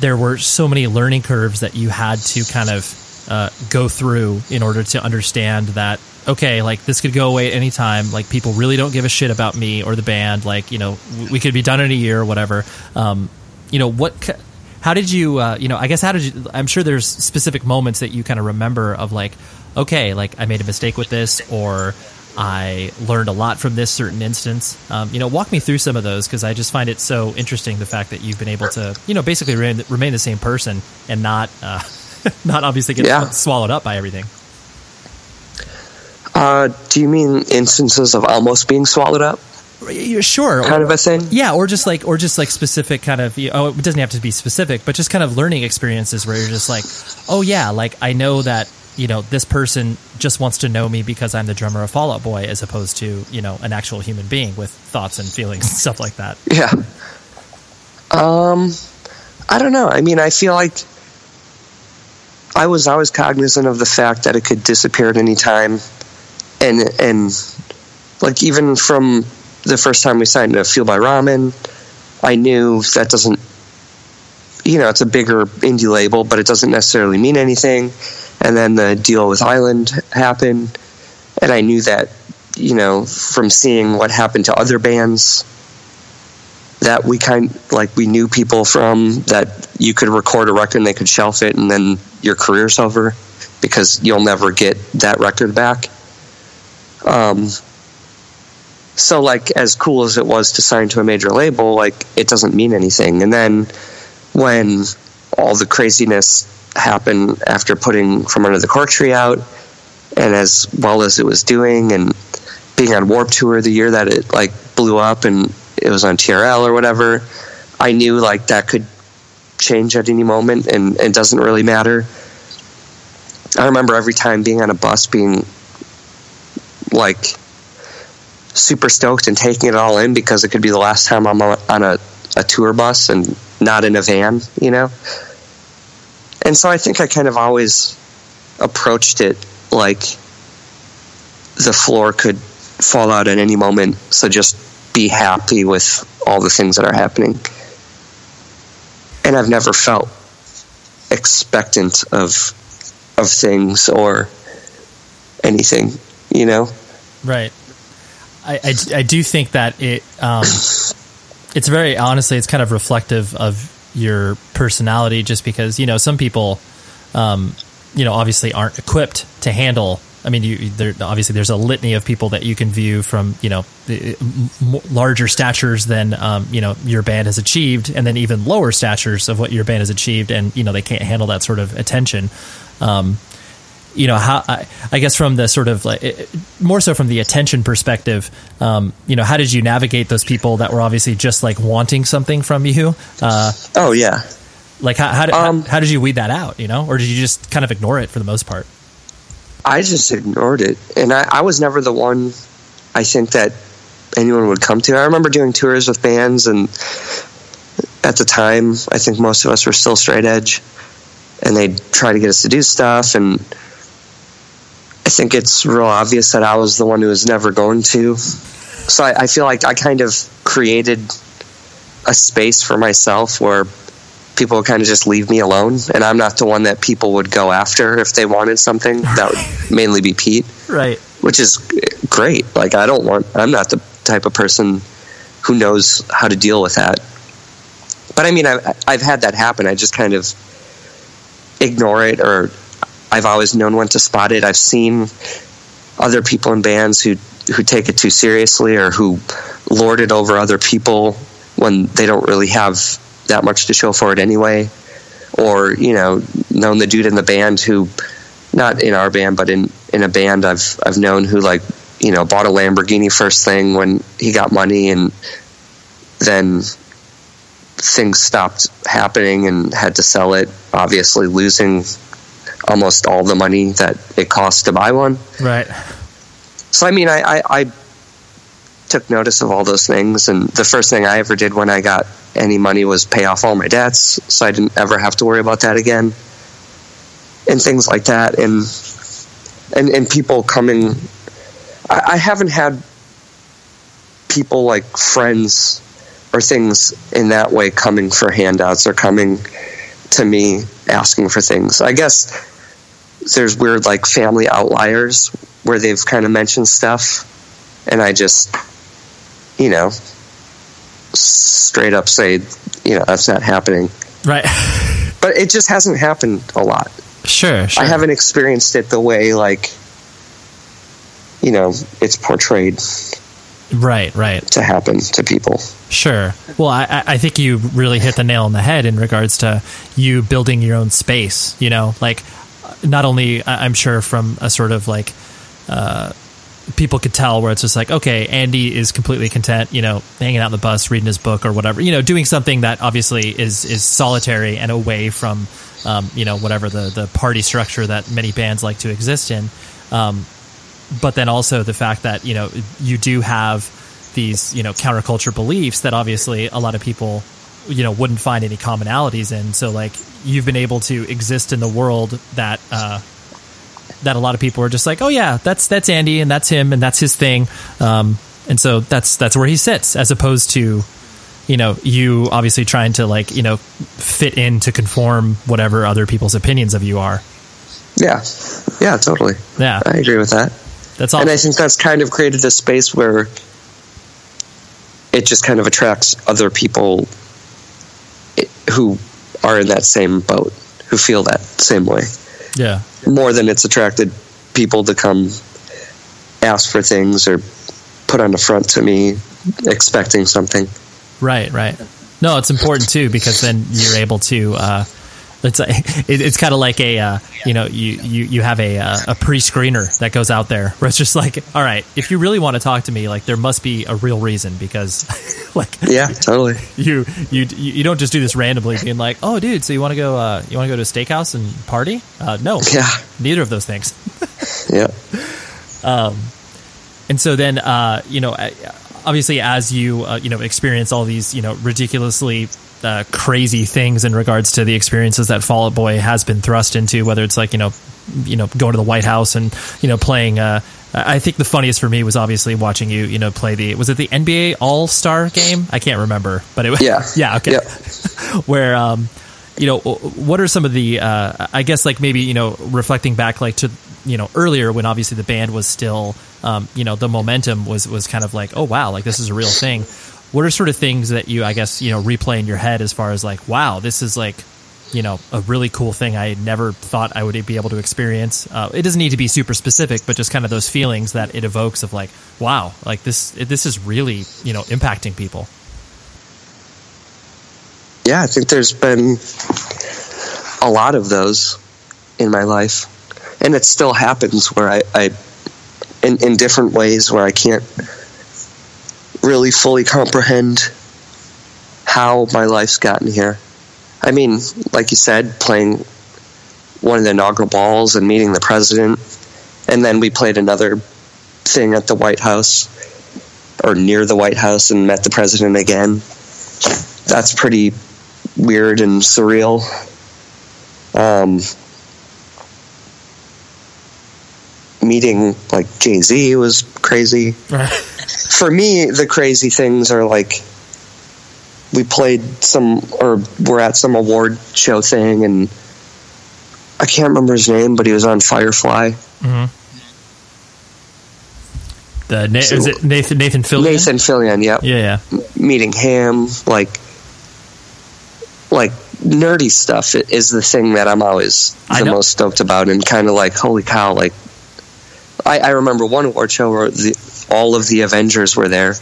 there were so many learning curves that you had to kind of uh, go through in order to understand that okay like this could go away at any time. Like people really don't give a shit about me or the band. Like you know we could be done in a year or whatever. Um, you know what how did you uh, you know i guess how did you i'm sure there's specific moments that you kind of remember of like okay like i made a mistake with this or i learned a lot from this certain instance um, you know walk me through some of those because i just find it so interesting the fact that you've been able to you know basically remain, remain the same person and not uh, not obviously get Yeah. swallowed up by everything Uh, do you mean instances of almost being swallowed up, sure kind of a thing? Yeah, or just like, or just like specific kind of. Oh, it doesn't have to be specific, but just kind of learning experiences where you're just like, oh yeah, like I know that you know this person just wants to know me because I'm the drummer of Fall Out Boy, as opposed to you know an actual human being with thoughts and feelings and stuff like that. Yeah. Um, I don't know. I mean, I feel like I was always cognizant of the fact that it could disappear at any time, and and like even from the first time we signed to Fueled by Ramen, I knew that doesn't. You know, it's a bigger indie label, but it doesn't necessarily mean anything. And then the deal with Island happened, and I knew that, you know, from seeing what happened to other bands that we kind like we knew people from that you could record a record and they could shelf it and then your career's over because you'll never get that record back. Um so like as cool as it was to sign to a major label like it doesn't mean anything. And then when all the craziness happened after putting from under the cork tree out and as well as it was doing and being on Warped tour the year that it like blew up and it was on TRL or whatever, I knew like that could change at any moment and it doesn't really matter. I remember every time being on a bus being like super stoked and taking it all in because it could be the last time I'm on on a, a tour bus and not in a van, you know? And so I think I kind of always approached it like the floor could fall out at any moment. So just be happy with all the things that are happening. And I've never felt expectant of of things or anything, you know. Right. I, I, I do think that it um, it's very honestly it's kind of reflective of your personality just because you know some people um, you know obviously aren't equipped to handle I mean you there obviously there's a litany of people that you can view from you know larger statures than um, you know your band has achieved and then even lower statures of what your band has achieved and you know they can't handle that sort of attention. Um, you know how I, I guess from the sort of like it- more so from the attention perspective um, you know how did you navigate those people that were obviously just like wanting something from you uh, Oh yeah. like how how did, Um, how, how did you weed that out you know or did you just kind of ignore it for the most part I just ignored it. And I, I was never the one I think that anyone would come to. I remember doing tours with bands and at the time I think most of us were still straight edge and they'd try to get us to do stuff and I think it's real obvious that I was the one who was never going to. So I, I feel like I kind of created a space for myself where people kind of just leave me alone and I'm not the one that people would go after if they wanted something. That would mainly be Pete, right which is great. Like I don't want I'm not the type of person who knows how to deal with that. But But I mean, I've, I've had that happen. I just kind of ignore it, or I've always known when to spot it. I've seen other people in bands who who take it too seriously, or who lord it over other people when they don't really have that much to show for it anyway. Or you know, known the dude in the band who, not in our band, but in in a band I've I've known who like you know bought a Lamborghini first thing when he got money and then things stopped happening and had to sell it obviously losing almost all the money that it costs to buy one Right. so I mean I, I, I took notice of all those things and the first thing I ever did when I got any money was pay off all my debts so I didn't ever have to worry about that again and things like that and and, and people coming I, I haven't had people like friends or things in that way coming for handouts or coming to me asking for things. I guess there's weird like family outliers where they've kind of mentioned stuff and I just you know straight up say you know that's not happening. Right. But it just hasn't happened a lot. sure. Sure. I haven't experienced it the way like you know it's portrayed Right. Right. to happen to people. Sure. Well, I, I I think you really hit the nail on the head in regards to you building your own space. You know, like not only I'm sure from a sort of like uh, people could tell where it's just like, okay, Andy is completely content, you know, hanging out in the bus, reading his book or whatever, you know, doing something that obviously is is solitary and away from, um, you know, whatever the the party structure that many bands like to exist in. Um, but then also the fact that you know you do have these you know counterculture beliefs that obviously a lot of people you know wouldn't find any commonalities in so like you've been able to exist in the world that uh that a lot of people are just like oh yeah that's that's Andy and that's him and that's his thing um and so that's that's where he sits as opposed to you know you obviously trying to like you know fit in to conform whatever other people's opinions of you are Yeah. Yeah, totally. yeah I agree with that. that's all And I think that's kind of created a space where it just kind of attracts other people who are in that same boat, who feel that same way, yeah more than it's attracted people to come ask for things or put on the front to me expecting something. Right, right. No, it's important too because then you're able to. Uh, it's a, it, it's kind of like a uh, you know you you you have a uh, a pre-screener that goes out there where it's just like all right if you really want to talk to me like there must be a real reason because like Yeah, totally. you you you don't just do this randomly being like oh dude so you want to go uh, you want to go to a steakhouse and party uh, no Yeah. neither of those things Yeah. Um and so then uh, you know obviously as you uh, you know experience all these you know ridiculously uh, crazy things in regards to the experiences that Fall Out Boy has been thrust into whether it's like you know you know going to the White House and you know playing uh, I think the funniest for me was obviously watching you you know play the was it the NBA All Star game? I can't remember but it was Yeah. yeah okay. Where um you know what are some of the uh i guess like maybe you know reflecting back like to you know earlier when obviously the band was still um you know the momentum was was kind of like oh wow like this is a real thing what are sort of things that you i guess you know replay in your head as far as like wow this is like you know a really cool thing i never thought i would be able to experience. Uh, it doesn't need to be super specific but just kind of those feelings that it evokes of like wow like this this is really you know impacting people. Yeah, I think there's been a lot of those in my life, and it still happens where I, I in in different ways where I can't really fully comprehend how my life's gotten here. I mean, like you said, playing one of the inaugural balls and meeting the president, and then we played another thing at the White House or near the White House and met the president again. That's pretty weird and surreal. Um, meeting like Jay Z was crazy. For me, the crazy things are like we played some or we're at some award show thing, and I can't remember his name, but he was on Firefly. Mm-hmm. the Na- is it nathan nathan Fillion? Nathan Fillion, yep. yeah yeah meeting him, like like nerdy stuff is the thing that I'm always the most stoked about, and kind of like, holy cow! Like, I, I remember one award show where the, all of the Avengers were there,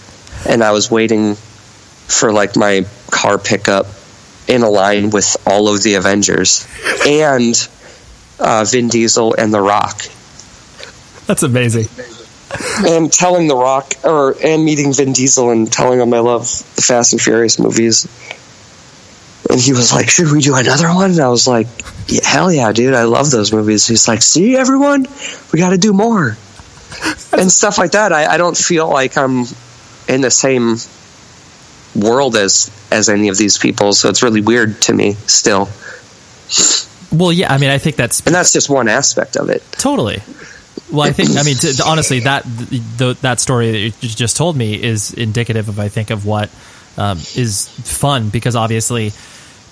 and I was waiting for like my car pickup in a line with all of the Avengers and uh, Vin Diesel and The Rock. That's amazing. and telling The Rock, or and meeting Vin Diesel and telling him I love the Fast and Furious movies. And he was like, "Should we do another one?" And I was like, yeah, "Hell yeah, dude! I love those movies." He's like, "See, everyone, we got to do more." and stuff like that. I, I don't feel like I'm in the same world as as any of these people, so it's really weird to me still. Well, yeah, I mean, I think that's And that's just one aspect of it. Totally. Well, I think I mean to, to- honestly that the, that story that you just told me is indicative of I think of what um, is fun because obviously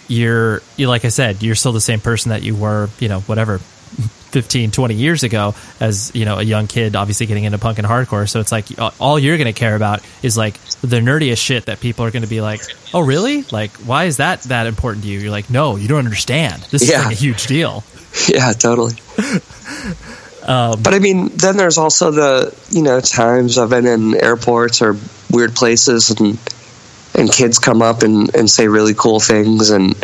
you're you like I said you're still the same person that you were you know whatever 15 20 years ago as you know a young kid obviously getting into punk and hardcore. So it's like uh, all you're going to care about is like the nerdiest shit that people are going to be like oh really? Like why is that that important to you? You're like no you don't understand. This is like a huge deal. Yeah, totally. but I mean, then there's also the you know times I've been in airports or weird places and and kids come up and, and say really cool things and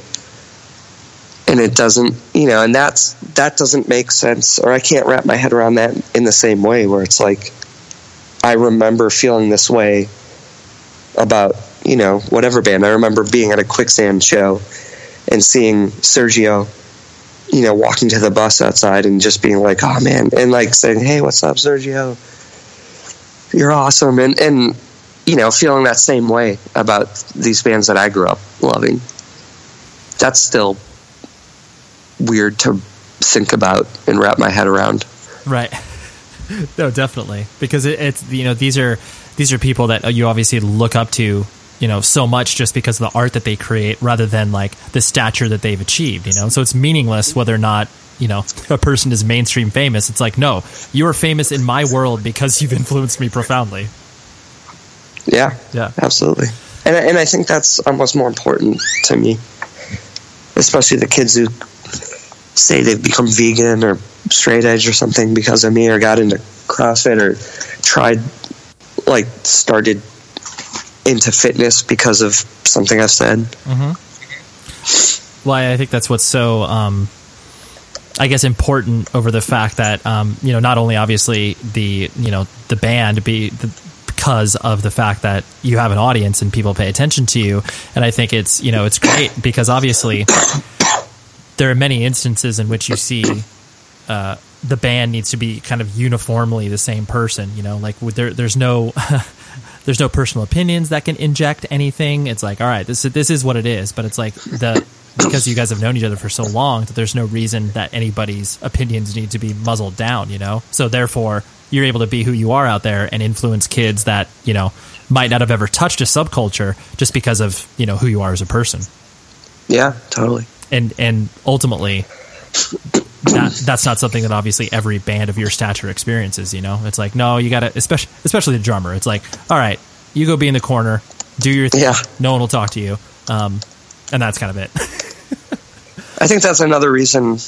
and it doesn't you know and that's that doesn't make sense or I can't wrap my head around that in the same way where it's like I remember feeling this way about you know whatever band I remember being at a quicksand show and seeing Sergio you know, walking to the bus outside and just being like, "Oh man," and like saying, "Hey, what's up, Sergio? You're awesome," and and you know, feeling that same way about these bands that I grew up loving. That's still weird to think about and wrap my head around. Right. no, definitely, because it, it's you know these are these are people that you obviously look up to, you know, so much just because of the art that they create, rather than like the stature that they've achieved. You know, so it's meaningless whether or not you know a person is mainstream famous. It's like no, you are famous in my world because you've influenced me profoundly. Yeah, Yeah. absolutely. And I- and I think that's almost more important to me, especially the kids who say they've become vegan or straight edge or something because of me, or got into CrossFit or tried like started into fitness because of something I've said. Well, I think that's what's so, um, I guess, important over the fact that um, you know not only obviously the you know the band be the, because of the fact that you have an audience and people pay attention to you, and I think it's you know it's great because obviously there are many instances in which you see uh, the band needs to be kind of uniformly the same person. You know, like there, there's no. There's no personal opinions that can inject anything. It's like, all right, this is, this is what it is. But it's like the because you guys have known each other for so long that there's no reason that anybody's opinions need to be muzzled down. You know, so therefore you're able to be who you are out there and influence kids that you know might not have ever touched a subculture just because of you know who you are as a person. Yeah, totally. And and ultimately, that that's not something that obviously every band of your stature experiences. You know, it's like no, you got to especially especially the drummer. It's like all right, you go be in the corner, do your thing. Yeah. No one will talk to you, um, and that's kind of it. I think that's another reason.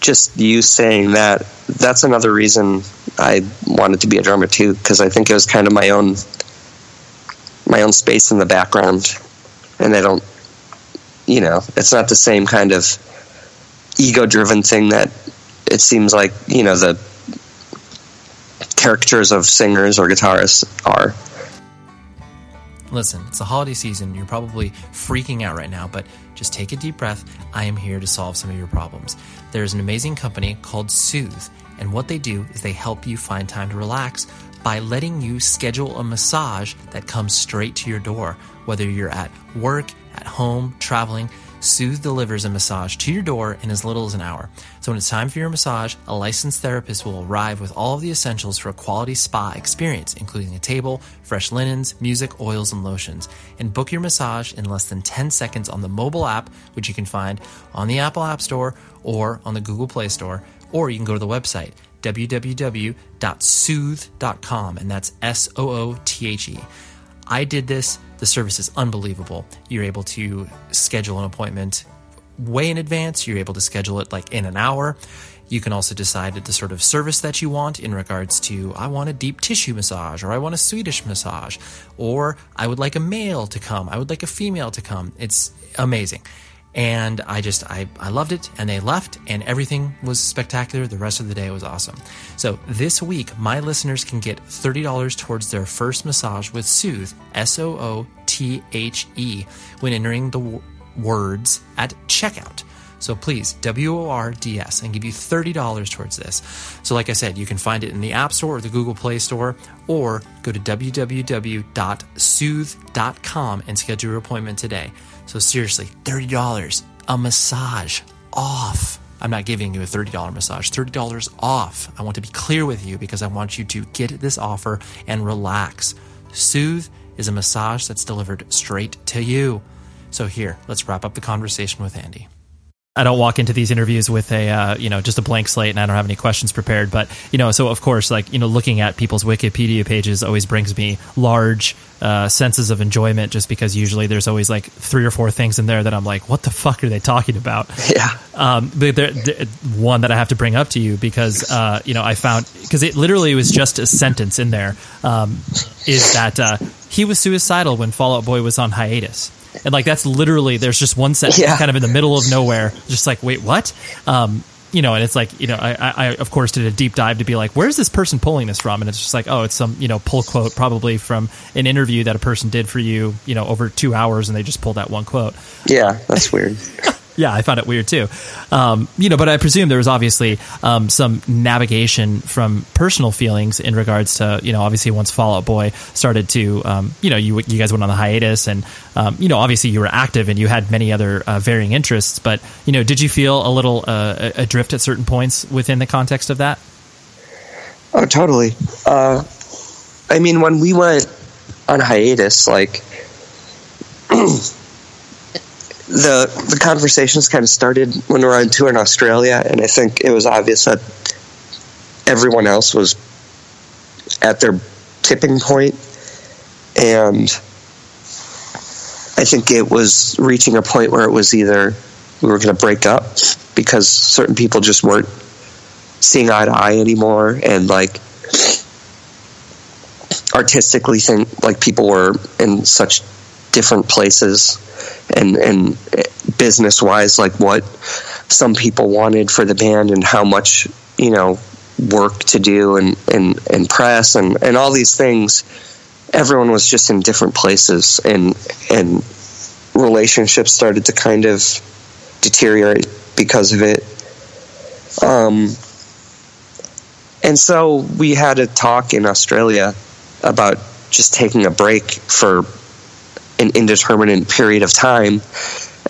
Just you saying that, that's another reason I wanted to be a drummer too, because I think it was kind of my own, my own space in the background, and I don't, you know, it's not the same kind of ego-driven thing that it seems like you know the caricatures of singers or guitarists are. Listen, it's the holiday season. You're probably freaking out right now, but just take a deep breath. I am here to solve some of your problems. There's an amazing company called Soothe, and what they do is they help you find time to relax by letting you schedule a massage that comes straight to your door. Whether you're at work, at home, traveling, Soothe delivers a massage to your door in as little as an hour. So when it's time for your massage, a licensed therapist will arrive with all of the essentials for a quality spa experience, including a table, fresh linens, music, oils, and lotions. And book your massage in less than 10 seconds on the mobile app, which you can find on the Apple App Store or on the Google Play Store, or you can go to the website www.soothe.com, and that's S O O T H E. I did this. The service is unbelievable. You're able to schedule an appointment way in advance. You're able to schedule it like in an hour. You can also decide the sort of service that you want in regards to I want a deep tissue massage, or I want a Swedish massage, or I would like a male to come, I would like a female to come. It's amazing. And I just, I, I loved it. And they left, and everything was spectacular. The rest of the day was awesome. So this week, my listeners can get $30 towards their first massage with Soothe, S O O T H E, when entering the w- words at checkout. So please, W O R D S, and give you $30 towards this. So, like I said, you can find it in the App Store or the Google Play Store, or go to www.soothe.com and schedule your appointment today. So, seriously, $30, a massage off. I'm not giving you a $30 massage, $30 off. I want to be clear with you because I want you to get this offer and relax. Soothe is a massage that's delivered straight to you. So, here, let's wrap up the conversation with Andy. I don't walk into these interviews with a uh, you know just a blank slate and I don't have any questions prepared. But you know, so of course, like you know, looking at people's Wikipedia pages always brings me large uh, senses of enjoyment, just because usually there's always like three or four things in there that I'm like, what the fuck are they talking about? Yeah. Um, but there, one that I have to bring up to you because uh, you know I found because it literally was just a sentence in there um, is that uh, he was suicidal when Fall Out Boy was on hiatus and like that's literally there's just one sentence Yeah. kind of in the middle of nowhere just like wait what um you know and it's like you know I, I I, of course did a deep dive to be like where's this person pulling this from and it's just like oh it's some you know pull quote probably from an interview that a person did for you you know over two hours and they just pulled that one quote Yeah, that's weird. yeah, I found it weird too. Um, you know, but I presume there was obviously um, some navigation from personal feelings in regards to, you know, obviously once Fall Out Boy started to, um, you know, you you guys went on the hiatus, and um, you know, obviously you were active and you had many other uh, varying interests. But you know, did you feel a little uh, adrift at certain points within the context of that? Oh, totally. Uh, I mean, when we went on hiatus, like the the conversations kind of started when we were on tour in Australia, and I think it was obvious that everyone else was at their tipping point, and I think it was reaching a point where it was either we were going to break up because certain people just weren't seeing eye to eye anymore and like artistically think like people were in such different places and and business wise like what some people wanted for the band and how much you know work to do and and, and press and and all these things. Everyone was just in different places and and relationships started to kind of deteriorate because of it. Um and so we had a talk in Australia about just taking a break for an indeterminate period of time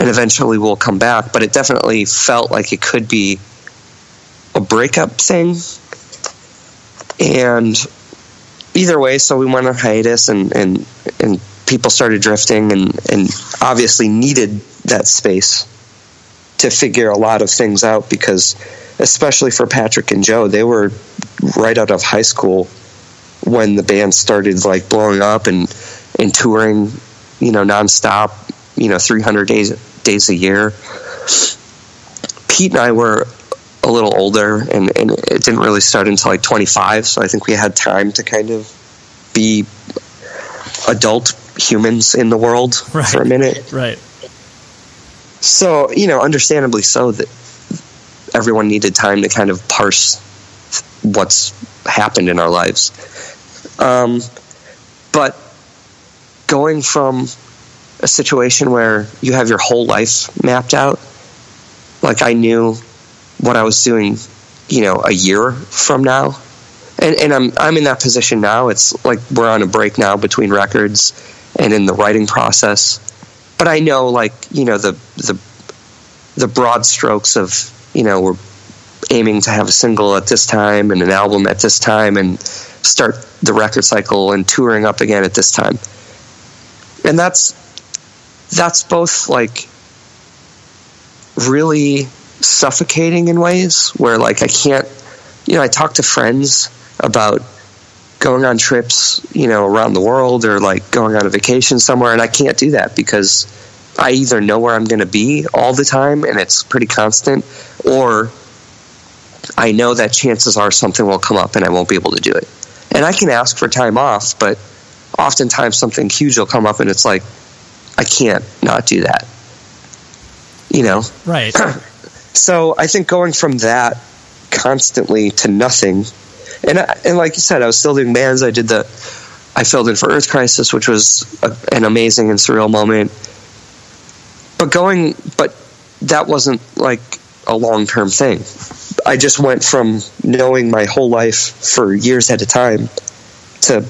and eventually we'll come back. But it definitely felt like it could be a breakup thing. And either way so we went on hiatus and and and people started drifting and and obviously needed that space to figure a lot of things out because especially for Patrick and Joe they were right out of high school when the band started like blowing up and and touring you know nonstop you know 300 days days a year Pete and I were a little older and, and it didn't really start until like 25 so I think we had time to kind of be adult humans in the world Right. for a minute Right. so you know understandably so that everyone needed time to kind of parse what's happened in our lives um, but going from a situation where you have your whole life mapped out like i knew what i was doing you know a year from now and, and I'm I'm in that position now. It's like we're on a break now between records and in the writing process. But I know like, you know, the the the broad strokes of, you know, we're aiming to have a single at this time and an album at this time and start the record cycle and touring up again at this time. And that's that's both like really suffocating in ways where like I can't you know, I talk to friends about going on trips, you know, around the world or like going on a vacation somewhere. And I can't do that because I either know where I'm going to be all the time and it's pretty constant, or I know that chances are something will come up and I won't be able to do it. And I can ask for time off, but oftentimes something huge will come up and it's like, I can't not do that. You know? Right. so I think going from that constantly to nothing, and I, and like you said, I was still doing bands. I did the, I filled in for Earth Crisis, which was a, an amazing and surreal moment. But going, but that wasn't like a long term thing. I just went from knowing my whole life for years at a time to,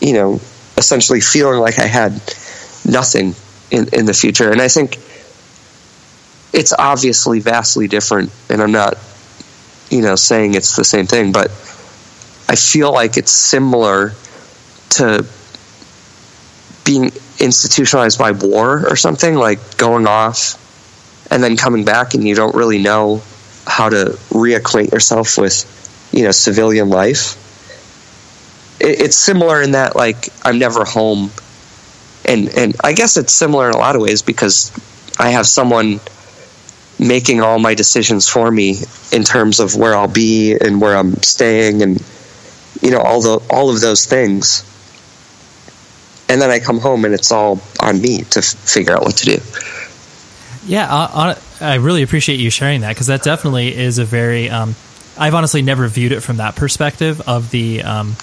you know, essentially feeling like I had nothing in, in the future. And I think it's obviously vastly different. And I'm not, you know, saying it's the same thing, but I feel like it's similar to being institutionalized by war or something, like going off and then coming back and you don't really know how to reacquaint yourself with, you know, civilian life. It, it's similar in that, like, I'm never home. And, and I guess it's similar in a lot of ways because I have someone making all my decisions for me in terms of where I'll be and where I'm staying and you know all the all of those things and then I come home and it's all on me to f- figure out what to do. Yeah, I, I really appreciate you sharing that because that definitely is a very. Um, I've honestly never viewed it from that perspective of the, um,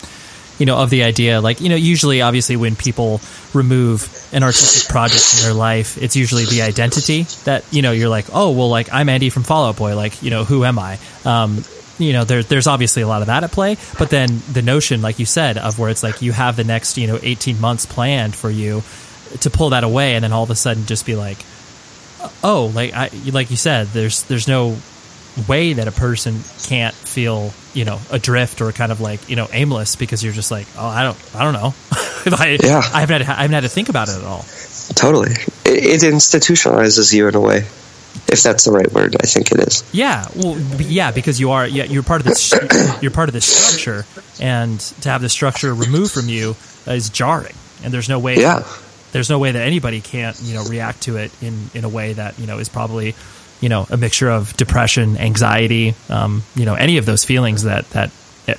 you know, of the idea. Like, you know, usually, obviously, when people remove an artistic project in their life, it's usually the identity that you know you're like, oh, well, like I'm Andy from Fall Out Boy. Like, you know, who am I? Um, you know, there, there's obviously a lot of that at play, but then the notion, like you said, of where it's like you have the next, you know, 18 months planned for you to pull that away, and then all of a sudden just be like, oh, like I, like you said, there's there's no way that a person can't feel you know adrift or kind of like you know aimless because you're just like oh I don't I don't know I Yeah. I haven't had, I haven't had to think about it at all Totally. It, it institutionalizes you in a way, if that's the right word. I think it is. yeah well yeah because you are yeah you're part of this you're part of this structure and to have the structure removed from you is jarring and there's no way Yeah. there's no way that anybody can't you know react to it in in a way that you know is probably you know a mixture of depression anxiety um, you know any of those feelings that that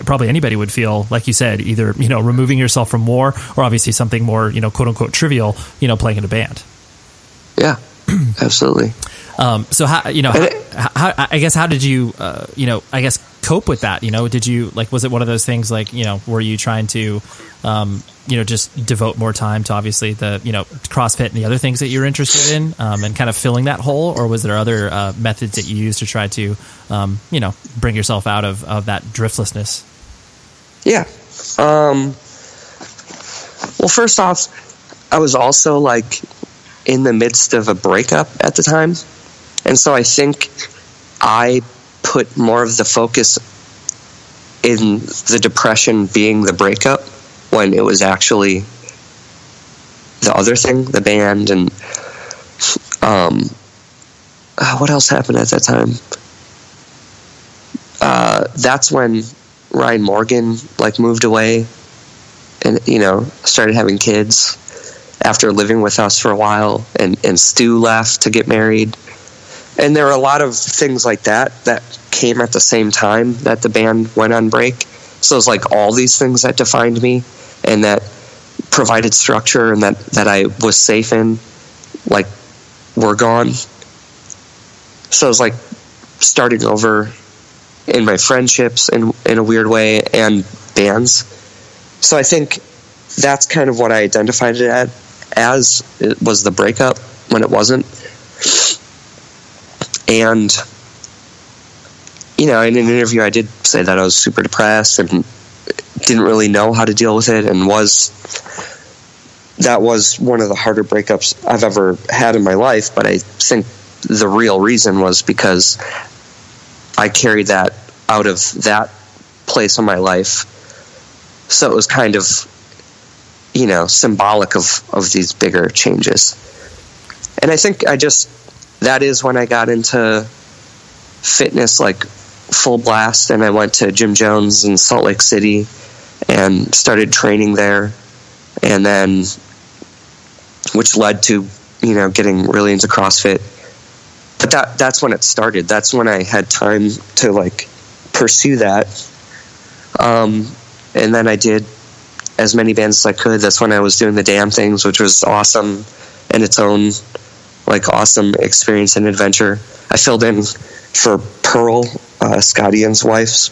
probably anybody would feel like you said either you know removing yourself from war or obviously something more you know quote unquote trivial you know playing in a band Yeah. Absolutely. um, so how you know how, how, I guess how did you uh, you know I guess cope with that you know did you like was it one of those things like you know were you trying to um, you know just devote more time to obviously the you know CrossFit and the other things that you're interested in um, and kind of filling that hole or was there other uh, methods that you used to try to um, you know bring yourself out of, of that driftlessness Yeah. Um, well, first off, I was also like in the midst of a breakup at the time. And so I think I put more of the focus in the depression being the breakup when it was actually the other thing, the band. And um, uh, what else happened at that time? Uh, that's when Ryan Morgan like moved away and you know started having kids after living with us for a while and and Stu left to get married. And there were a lot of things like that that came at the same time that the band went on break. So it was like all these things that defined me and that provided structure and that that I was safe in like were gone. So it was like starting over in my friendships in in a weird way and bands. So I think that's kind of what I identified it at as it was the breakup when it wasn't. And you know, in an interview I did say that I was super depressed and didn't really know how to deal with it and was that was one of the harder breakups I've ever had in my life, but I think the real reason was because I carried that out of that place in my life. So it was kind of, you know, symbolic of, of these bigger changes. And I think I just, that is when I got into fitness like full blast and I went to Gym Jones in Salt Lake City and started training there, and then which led to you know getting really into CrossFit. But that that's when it started. That's when I had time to like pursue that. Um, and then I did as many bands as I could. That's when I was doing the damn things, which was awesome in its own like awesome experience and adventure. I filled in for Pearl, uh, Scott Ian's wife's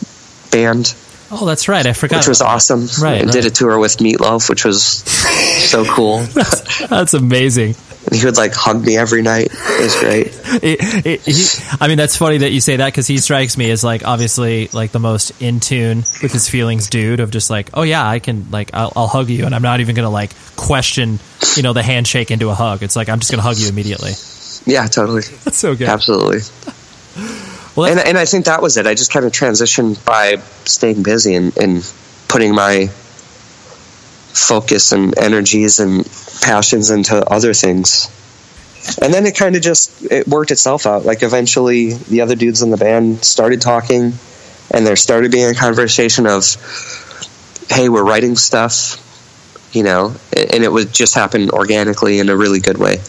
band, Oh, that's right. I forgot. which was awesome. Right, and did a tour with Meatloaf, which was so cool. that. That's amazing. And he would like hug me every night. It was great. It- it- he- I mean, that's funny that you say that because he strikes me as like obviously like the most in tune with his feelings, dude. Of just like, oh yeah, I can like I'll, I'll hug you, and I'm not even gonna like question, you know, the handshake into a hug. It's like I'm just gonna hug you immediately. Yeah, totally. That's so good. Absolutely. Well, and, and I think that was it. I just kind of transitioned by staying busy and, and putting my focus and energies and passions into other things. And then it kind of just it worked itself out. Like eventually, the other dudes in the band started talking, and there started being a conversation of, "Hey, we're writing stuff," you know, and it would just happen organically in a really good way.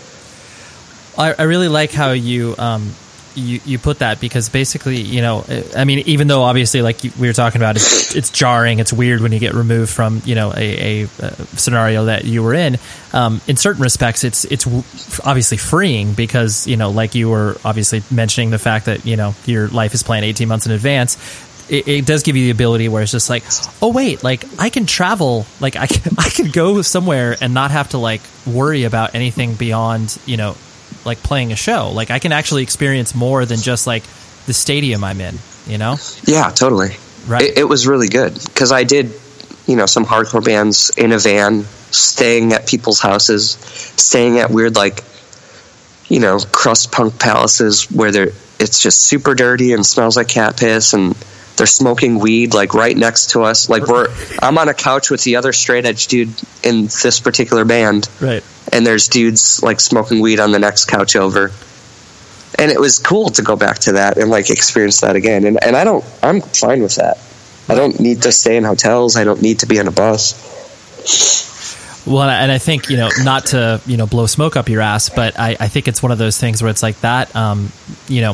I, I really like how you um you you put that because basically you know I mean even though obviously like we were talking about it's, it's jarring it's weird when you get removed from you know a, a, uh scenario that you were in um, in certain respects it's it's obviously freeing because you know like you were obviously mentioning the fact that you know your life is planned 18 months in advance it, it does give you the ability where it's just like, oh wait, like I can travel, like I can, I can go somewhere and not have to like worry about anything beyond you know, like playing a show. Like I can actually experience more than just like the stadium I'm in. You know, Yeah, totally. Right. It, it was really good because I did, you know, some hardcore bands in a van, staying at people's houses, staying at weird like, you know, crust punk palaces where they're it's just super dirty and smells like cat piss and they're smoking weed like right next to us. Like we're I'm on a couch with the other straight edge dude in this particular band right? and there's dudes like smoking weed on the next couch over. And it was cool to go back to that and like experience that again. And and I don't I'm fine with that. I don't need to stay in hotels. I don't need to be on a bus. Well, and I think you know, not to you know blow smoke up your ass, but I, I think it's one of those things where it's like that. Um, you know,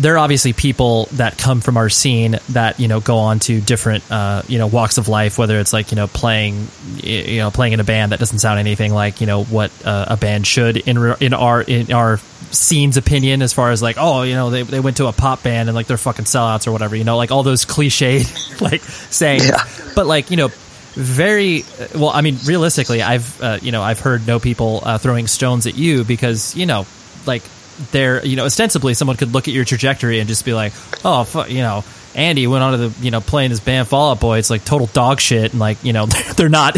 there are obviously people that come from our scene that you know go on to different uh, you know walks of life, whether it's like you know playing you know playing in a band that doesn't sound anything like you know what uh, a band should in re- in our in our scene's opinion, as far as like oh you know they they went to a pop band and like they're fucking sellouts or whatever, you know, like all those cliched like sayings, Yeah. but like you know very well i mean realistically i've uh, you know i've heard no people uh, throwing stones at you because you know like they're you know ostensibly someone could look at your trajectory and just be like oh fu- you know andy went on to the you know playing this band fall out boy it's like total dog shit and like you know they're not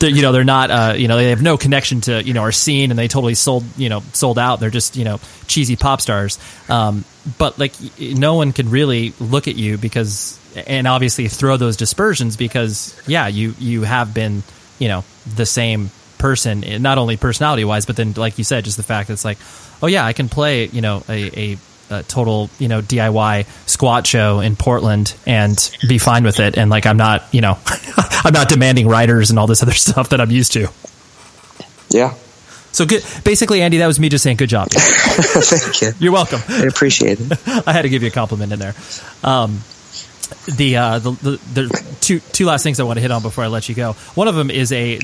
they're, you know they're not uh, you know they have no connection to you know our scene and they totally sold you know sold out they're just you know cheesy pop stars um, but like no one can really look at you because and obviously throw those dispersions because yeah you you have been you know the same person eh, not only personality wise but then like you said just the fact that it's like oh yeah i can play you know a, a, a total you know diy squat show in portland and be fine with it and like i'm not you know i'm not demanding writers and all this other stuff that i'm used to Yeah. so good basically andy that was me just saying good job Thank you. you're welcome I appreciate it. I had to give you a compliment in there. Um, the, uh, the the the two two last things I want to hit on before I let you go. One of them is a,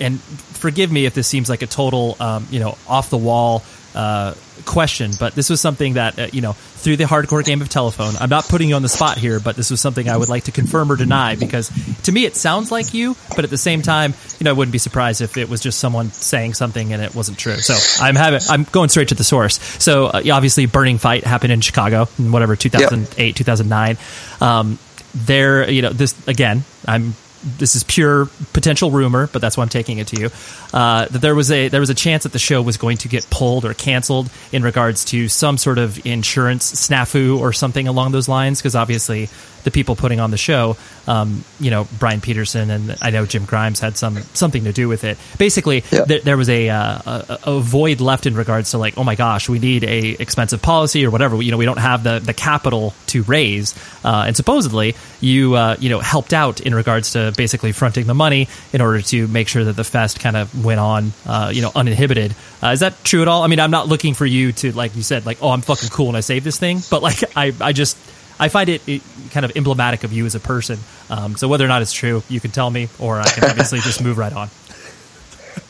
and forgive me if this seems like a total um, you know off the wall uh, question, but this was something that uh, you know through the hardcore game of telephone. I'm not putting you on the spot here, but this was something I would like to confirm or deny because to me it sounds like you, but at the same time, you know, I wouldn't be surprised if it was just someone saying something and it wasn't true. So I'm having I'm going straight to the source. So uh, obviously, Burning Fight happened in Chicago in whatever 2008 2009. Um, there, you know, this again, I'm this is pure potential rumor, but that's why I'm taking it to you. Uh, that there was a there was a chance that the show was going to get pulled or canceled in regards to some sort of insurance snafu or something along those lines, because obviously the people putting on the show, um, you know, Brian Peterson and I know Jim Grimes had some something to do with it. Basically, Yeah. there, there was a, uh, a a void left in regards to like, oh my gosh, we need a expensive policy or whatever. You know, we don't have the the capital to raise, uh, and supposedly you uh, you know helped out in regards to basically fronting the money in order to make sure that the fest kind of went on, uh, you know, uninhibited. Uh, is that true at all? I mean, I'm not looking for you to like you said, like, oh, I'm fucking cool and I saved this thing, but like, I I just I find it, it kind of emblematic of you as a person. Um, so whether or not it's true, you can tell me, or I can obviously just move right on.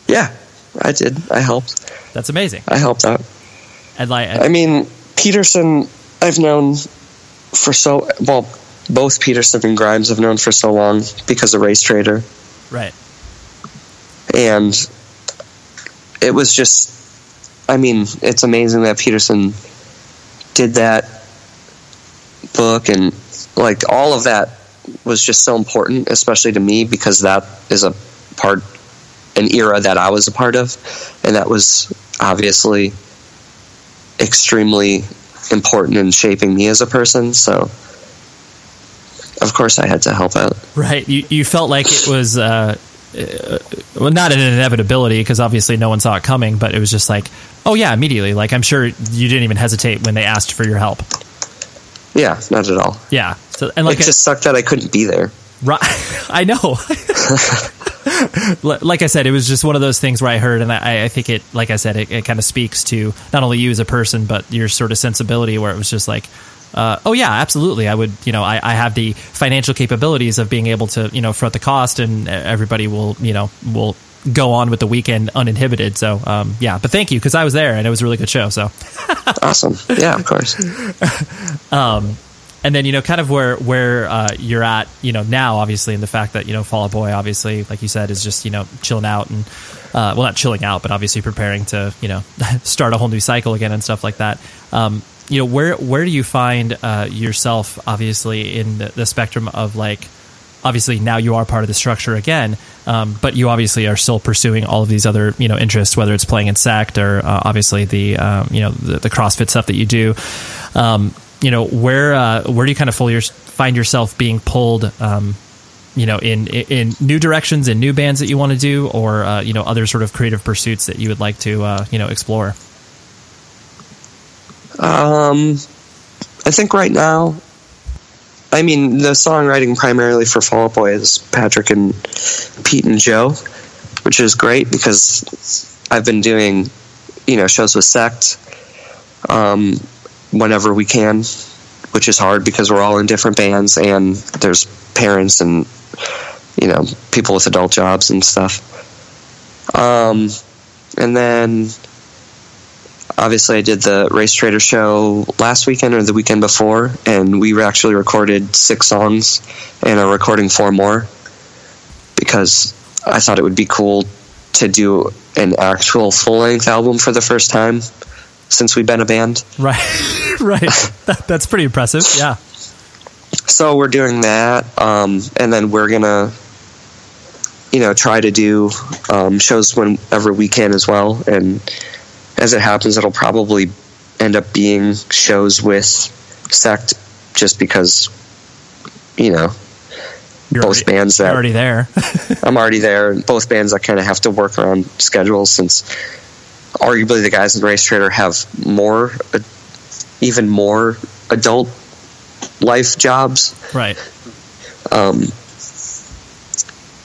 Yeah, I did. I helped. That's amazing. I helped out. And like, I mean, Peterson, I've known for so well. Both Peterson and Grimes have known for so long because of RaceTraitor, right, and it was just. I mean, it's amazing that Peterson did that book, and like all of that was just so important, especially to me because that is a part, an era that I was a part of, and that was obviously extremely important in shaping me as a person. So, of course, I had to help out. right. You you felt like it was. Uh, uh, well, not an inevitability because obviously no one saw it coming, but it was just like, oh yeah, immediately. Like I'm sure you didn't even hesitate when they asked for your help. Yeah, not at all. Yeah. So and like it just sucked that I couldn't be there. Right. I know. Like I said, it was just one of those things where I heard, and I, I think it, like I said, it, it kind of speaks to not only you as a person, but your sort of sensibility, where it was just like, uh, oh yeah, absolutely, I would, you know, I, I have the financial capabilities of being able to, you know, front the cost, and everybody will, you know, will go on with the weekend uninhibited. So, um, yeah, but thank you because I was there and it was a really good show. So, Awesome. Yeah, of course. and then you know kind of where where uh, you're at you know now obviously in the fact that you know Fall Out Boy obviously like you said is just you know chilling out and uh, well not chilling out but obviously preparing to you know start a whole new cycle again and stuff like that um, you know where where do you find uh, yourself obviously in the, the spectrum of like obviously now you are part of the structure again um, but you obviously are still pursuing all of these other you know interests whether it's playing in sect or uh, obviously the um, you know the, the crossfit stuff that you do. Um, you know where uh, where do you kind of your, find yourself being pulled um, you know in, in new directions in new bands that you want to do or uh, you know other sort of creative pursuits that you would like to uh, you know explore? Um, I think right now, I mean, the songwriting primarily for Fall Out Boy is Patrick and Pete and Joe, which is great because I've been doing, you know, shows with Sect um, whenever we can, which is hard because we're all in different bands and there's parents and, you know, people with adult jobs and stuff. Um, and then obviously I did the RaceTraitor show last weekend or the weekend before, and we actually recorded six songs and are recording four more because I thought it would be cool to do an actual full length album for the first time since we've been a band. right right that, that's pretty impressive yeah So we're doing that, um, and then we're gonna, you know, try to do um, shows whenever we can as well. And as it happens, it'll probably end up being shows with Sect, just because, you know, you're both already, bands you're that already there I'm already there, both bands that kind of have to work around schedules since arguably the guys in RaceTraitor have more, uh, even more adult life jobs. right Um,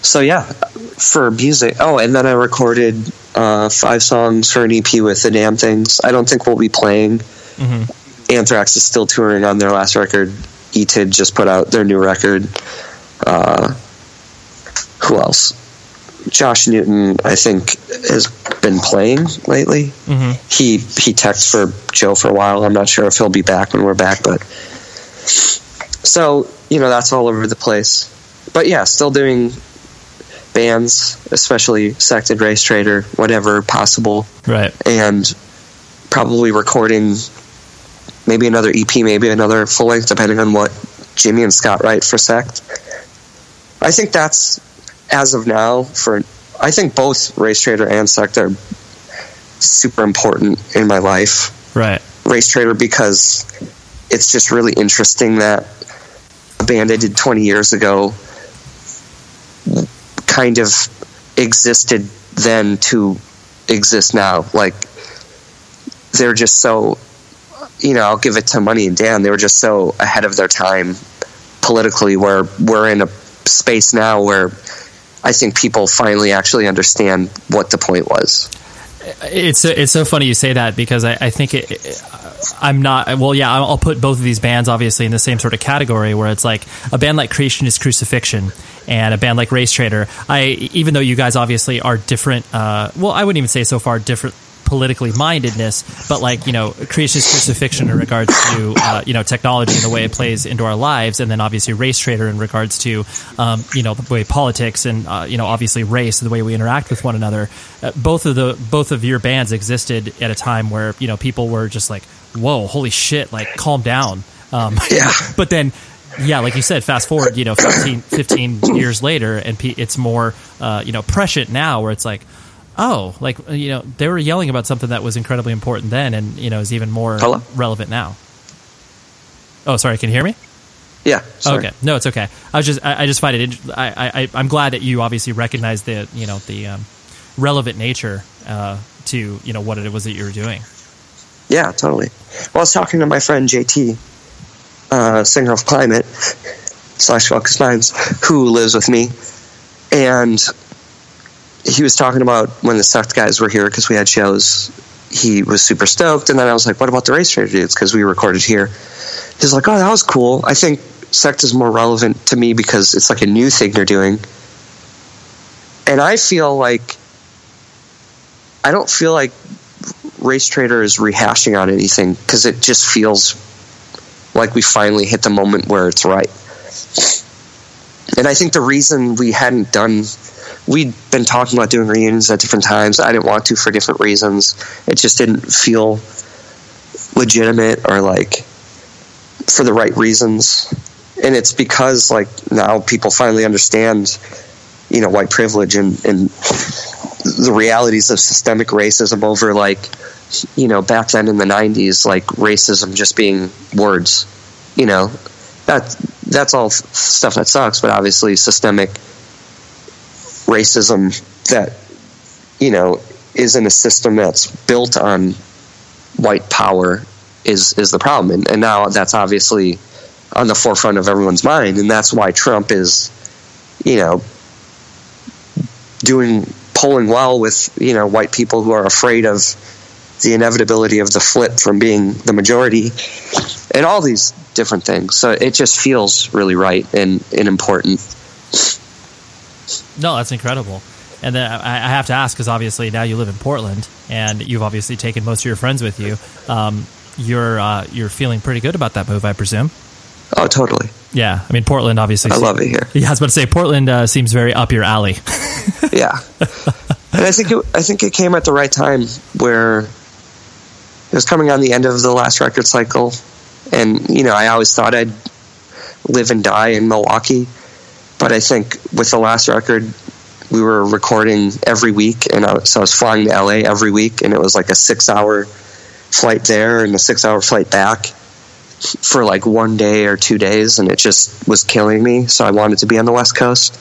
so yeah, for music. Oh, and then I recorded uh, five songs for an EP with the Damn Things. I don't think we'll be playing. Mhm. Anthrax is still touring on their last record. ETID just put out their new record. Uh, who else? Josh Newton, I think, has been playing lately. Mhm. He he texted for Joe for a while. I'm not sure if he'll be back when we're back, but so you know that's all over the place. But yeah, still doing bands, especially Sected RaceTraitor, whatever possible, right and probably recording maybe another EP, maybe another full length, depending on what Jimmy and Scott write for Sect. I think that's as of now for. I think both RaceTraitor and Sect are super important in my life. right RaceTraitor because it's just really interesting that a band I did 20 years ago kind of existed then to exist now. Like they're just so, you know, I'll give it to Mani and Dan. They were just so ahead of their time politically. Where we're in a space now where I think people finally actually understand what the point was. It's it's so funny you say that because I, I think it, it, I'm not well yeah I'll put both of these bands obviously in the same sort of category where it's like a band like Creation Is Crucifixion and a band like RaceTraitor I even though you guys obviously are different uh, well I wouldn't even say so far different politically mindedness, but like you know, creation is crucifixion in regards to uh, you know technology and the way it plays into our lives, and then obviously racetraitor in regards to um, you know the way politics and uh, you know obviously race and the way we interact with one another. Uh, both of the both of your bands existed at a time where you know people were just like, "Whoa, holy shit!" Like, calm down. Um, yeah. But then yeah, like you said, fast forward, you know, 15, 15 years later, and it's more, uh, you know, prescient now, where it's like, oh, like you know, they were yelling about something that was incredibly important then, and you know, is even more Hello? relevant now. Oh, sorry, can you hear me? Yeah. Sorry. Okay. No, it's okay. I was just, I, I just find it. I, I, I'm glad that you obviously recognize the, you know, the um, relevant nature uh, to, you know, what it was that you were doing. Yeah, totally. Well, I was talking to my friend JT, uh, singer of Climate slash Focus Minds, who lives with me, and he was talking about when the Sect guys were here because we had shows. He was super stoked, and then I was like, "What about the racetraitor dudes?" Because we recorded here. He's like, "Oh, that was cool." I think Sect is more relevant to me because it's like a new thing they're doing, and I feel like I don't feel like RaceTraitor is rehashing on anything because it just feels like we finally hit the moment where it's right. And I think the reason we hadn't done we'd been talking about doing reunions at different times. I didn't want to for different reasons. It just didn't feel legitimate or like for the right reasons. And it's because like now people finally understand, you know, white privilege and, and the realities of systemic racism over like, you know, back then in the '90s, like racism just being words. You know, that that's all stuff that sucks. But obviously, systemic racism that you know is in a system that's built on white power is is the problem and, and now that's obviously on the forefront of everyone's mind and that's why Trump is you know doing polling well with you know white people who are afraid of the inevitability of the flip from being the majority and all these different things so it just feels really right and, and important no, that's incredible. And then I have to ask because obviously now you live in Portland and you've obviously taken most of your friends with you. Um, you're uh, you're feeling pretty good about that move, I presume. Oh, totally. Yeah, I mean Portland obviously. I love it here. Yeah, I was about to say Portland uh, seems very up your alley. yeah, and I think it, I think it came at the right time where it was coming on the end of the last record cycle, and you know I always thought I'd live and die in Milwaukee. But I think with the last record, we were recording every week, and I, so I was flying to LA every week, and it was like a six-hour flight there and a six-hour flight back for like one day or two days, and it just was killing me. So I wanted to be on the West Coast,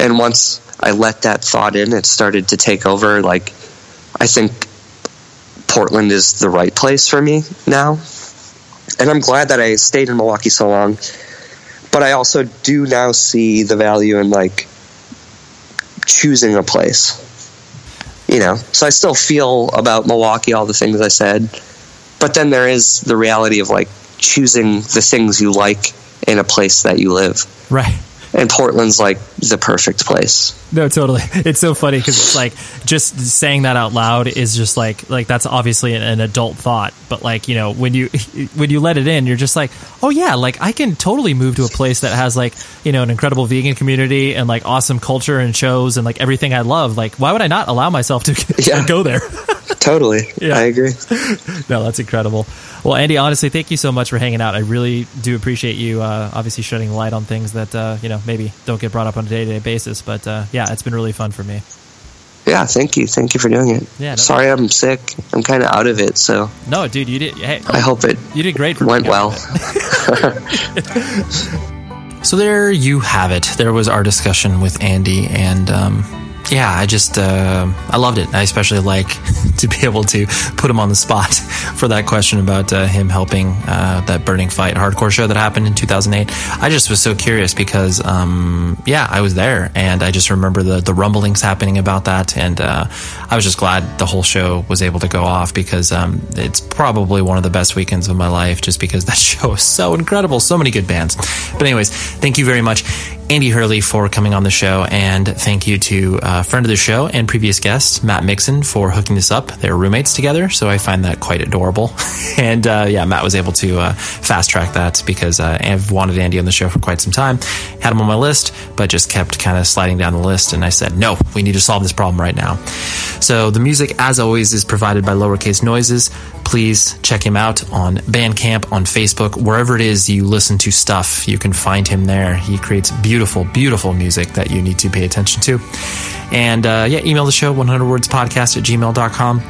and once I let that thought in, it started to take over. Like I think Portland is the right place for me now, and I'm glad that I stayed in Milwaukee so long. But I also do now see the value in like choosing a place. You know, so I still feel about Milwaukee all the things I said, but then there is the reality of like choosing the things you like in a place that you live. Right and Portland's like the perfect place. No, totally. It's so funny because it's like just saying that out loud is just like like that's obviously an, an, adult thought, but like you know when you when you let it in, you're just like, oh yeah, like I can totally move to a place that has like you know an incredible vegan community and like awesome culture and shows and like everything I love. Like why would I not allow myself to, yeah. go there? totally. Yeah. I agree. no, that's incredible. Well, Andy, honestly, thank you so much for hanging out. I really do appreciate you, uh, obviously, shedding light on things that uh, you know maybe don't get brought up on a day to day basis. But uh, yeah, it's been really fun for me. Yeah, thank you, thank you for doing it. Yeah, no sorry I'm sick. I'm kind of out of it. So no, dude, you did. Hey, I hope it. You did great. went well. So there you have it. There was our discussion with Andy, and um, yeah, I just uh, I loved it. I especially like to be able to put him on the spot for that question about uh, him helping uh, that Burning Fight hardcore show that happened in 2008. I just was so curious because um, yeah, I was there and I just remember the the rumblings happening about that, and uh, I was just glad the whole show was able to go off because um, it's probably one of the best weekends of my life just because that show is so incredible, so many good bands. But anyways, thank you very much. Andy Hurley for coming on the show, and thank you to a uh, friend of the show and previous guest, Matt Mixon, for hooking this up. They're roommates together, so I find that quite adorable. and uh, yeah, Matt was able to uh, fast track that because uh, I've wanted Andy on the show for quite some time. Had him on my list, but just kept kind of sliding down the list, and I said, no, we need to solve this problem right now. So the music, as always, is provided by Lowercase Noises. Please check him out on Bandcamp, on Facebook, wherever it is you listen to stuff, you can find him there. He creates beautiful beautiful, beautiful music that you need to pay attention to. And uh, yeah, email the show 100wordspodcast at gmail.com.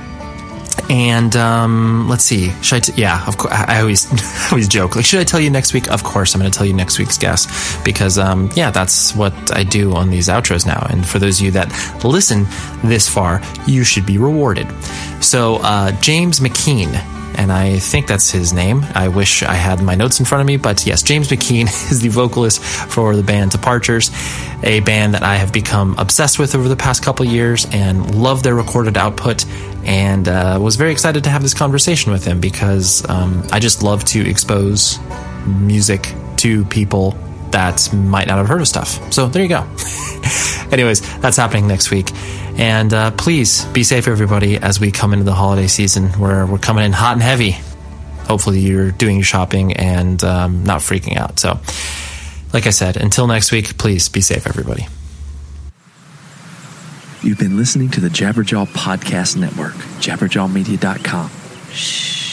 And um, let's see. Should I? T- yeah, of course. I always, always joke. Like, should I tell you next week? Of course, I'm going to tell you next week's guest because, um, yeah, that's what I do on these outros now. And for those of you that listen this far, you should be rewarded. So, uh, James McKean and I think that's his name. I wish I had my notes in front of me, but yes, James McKean is the vocalist for the band Departures, a band that I have become obsessed with over the past couple years and love their recorded output. And uh, was very excited to have this conversation with him because um, I just love to expose music to people that might not have heard of stuff. So there you go. Anyways, that's happening next week. And uh, please be safe, everybody, as we come into the holiday season where we're coming in hot and heavy. Hopefully, you're doing your shopping and um, not freaking out. So, like I said, until next week, please be safe, everybody. You've been listening to the Jabberjaw Podcast Network, jabberjawmedia.com. Shh.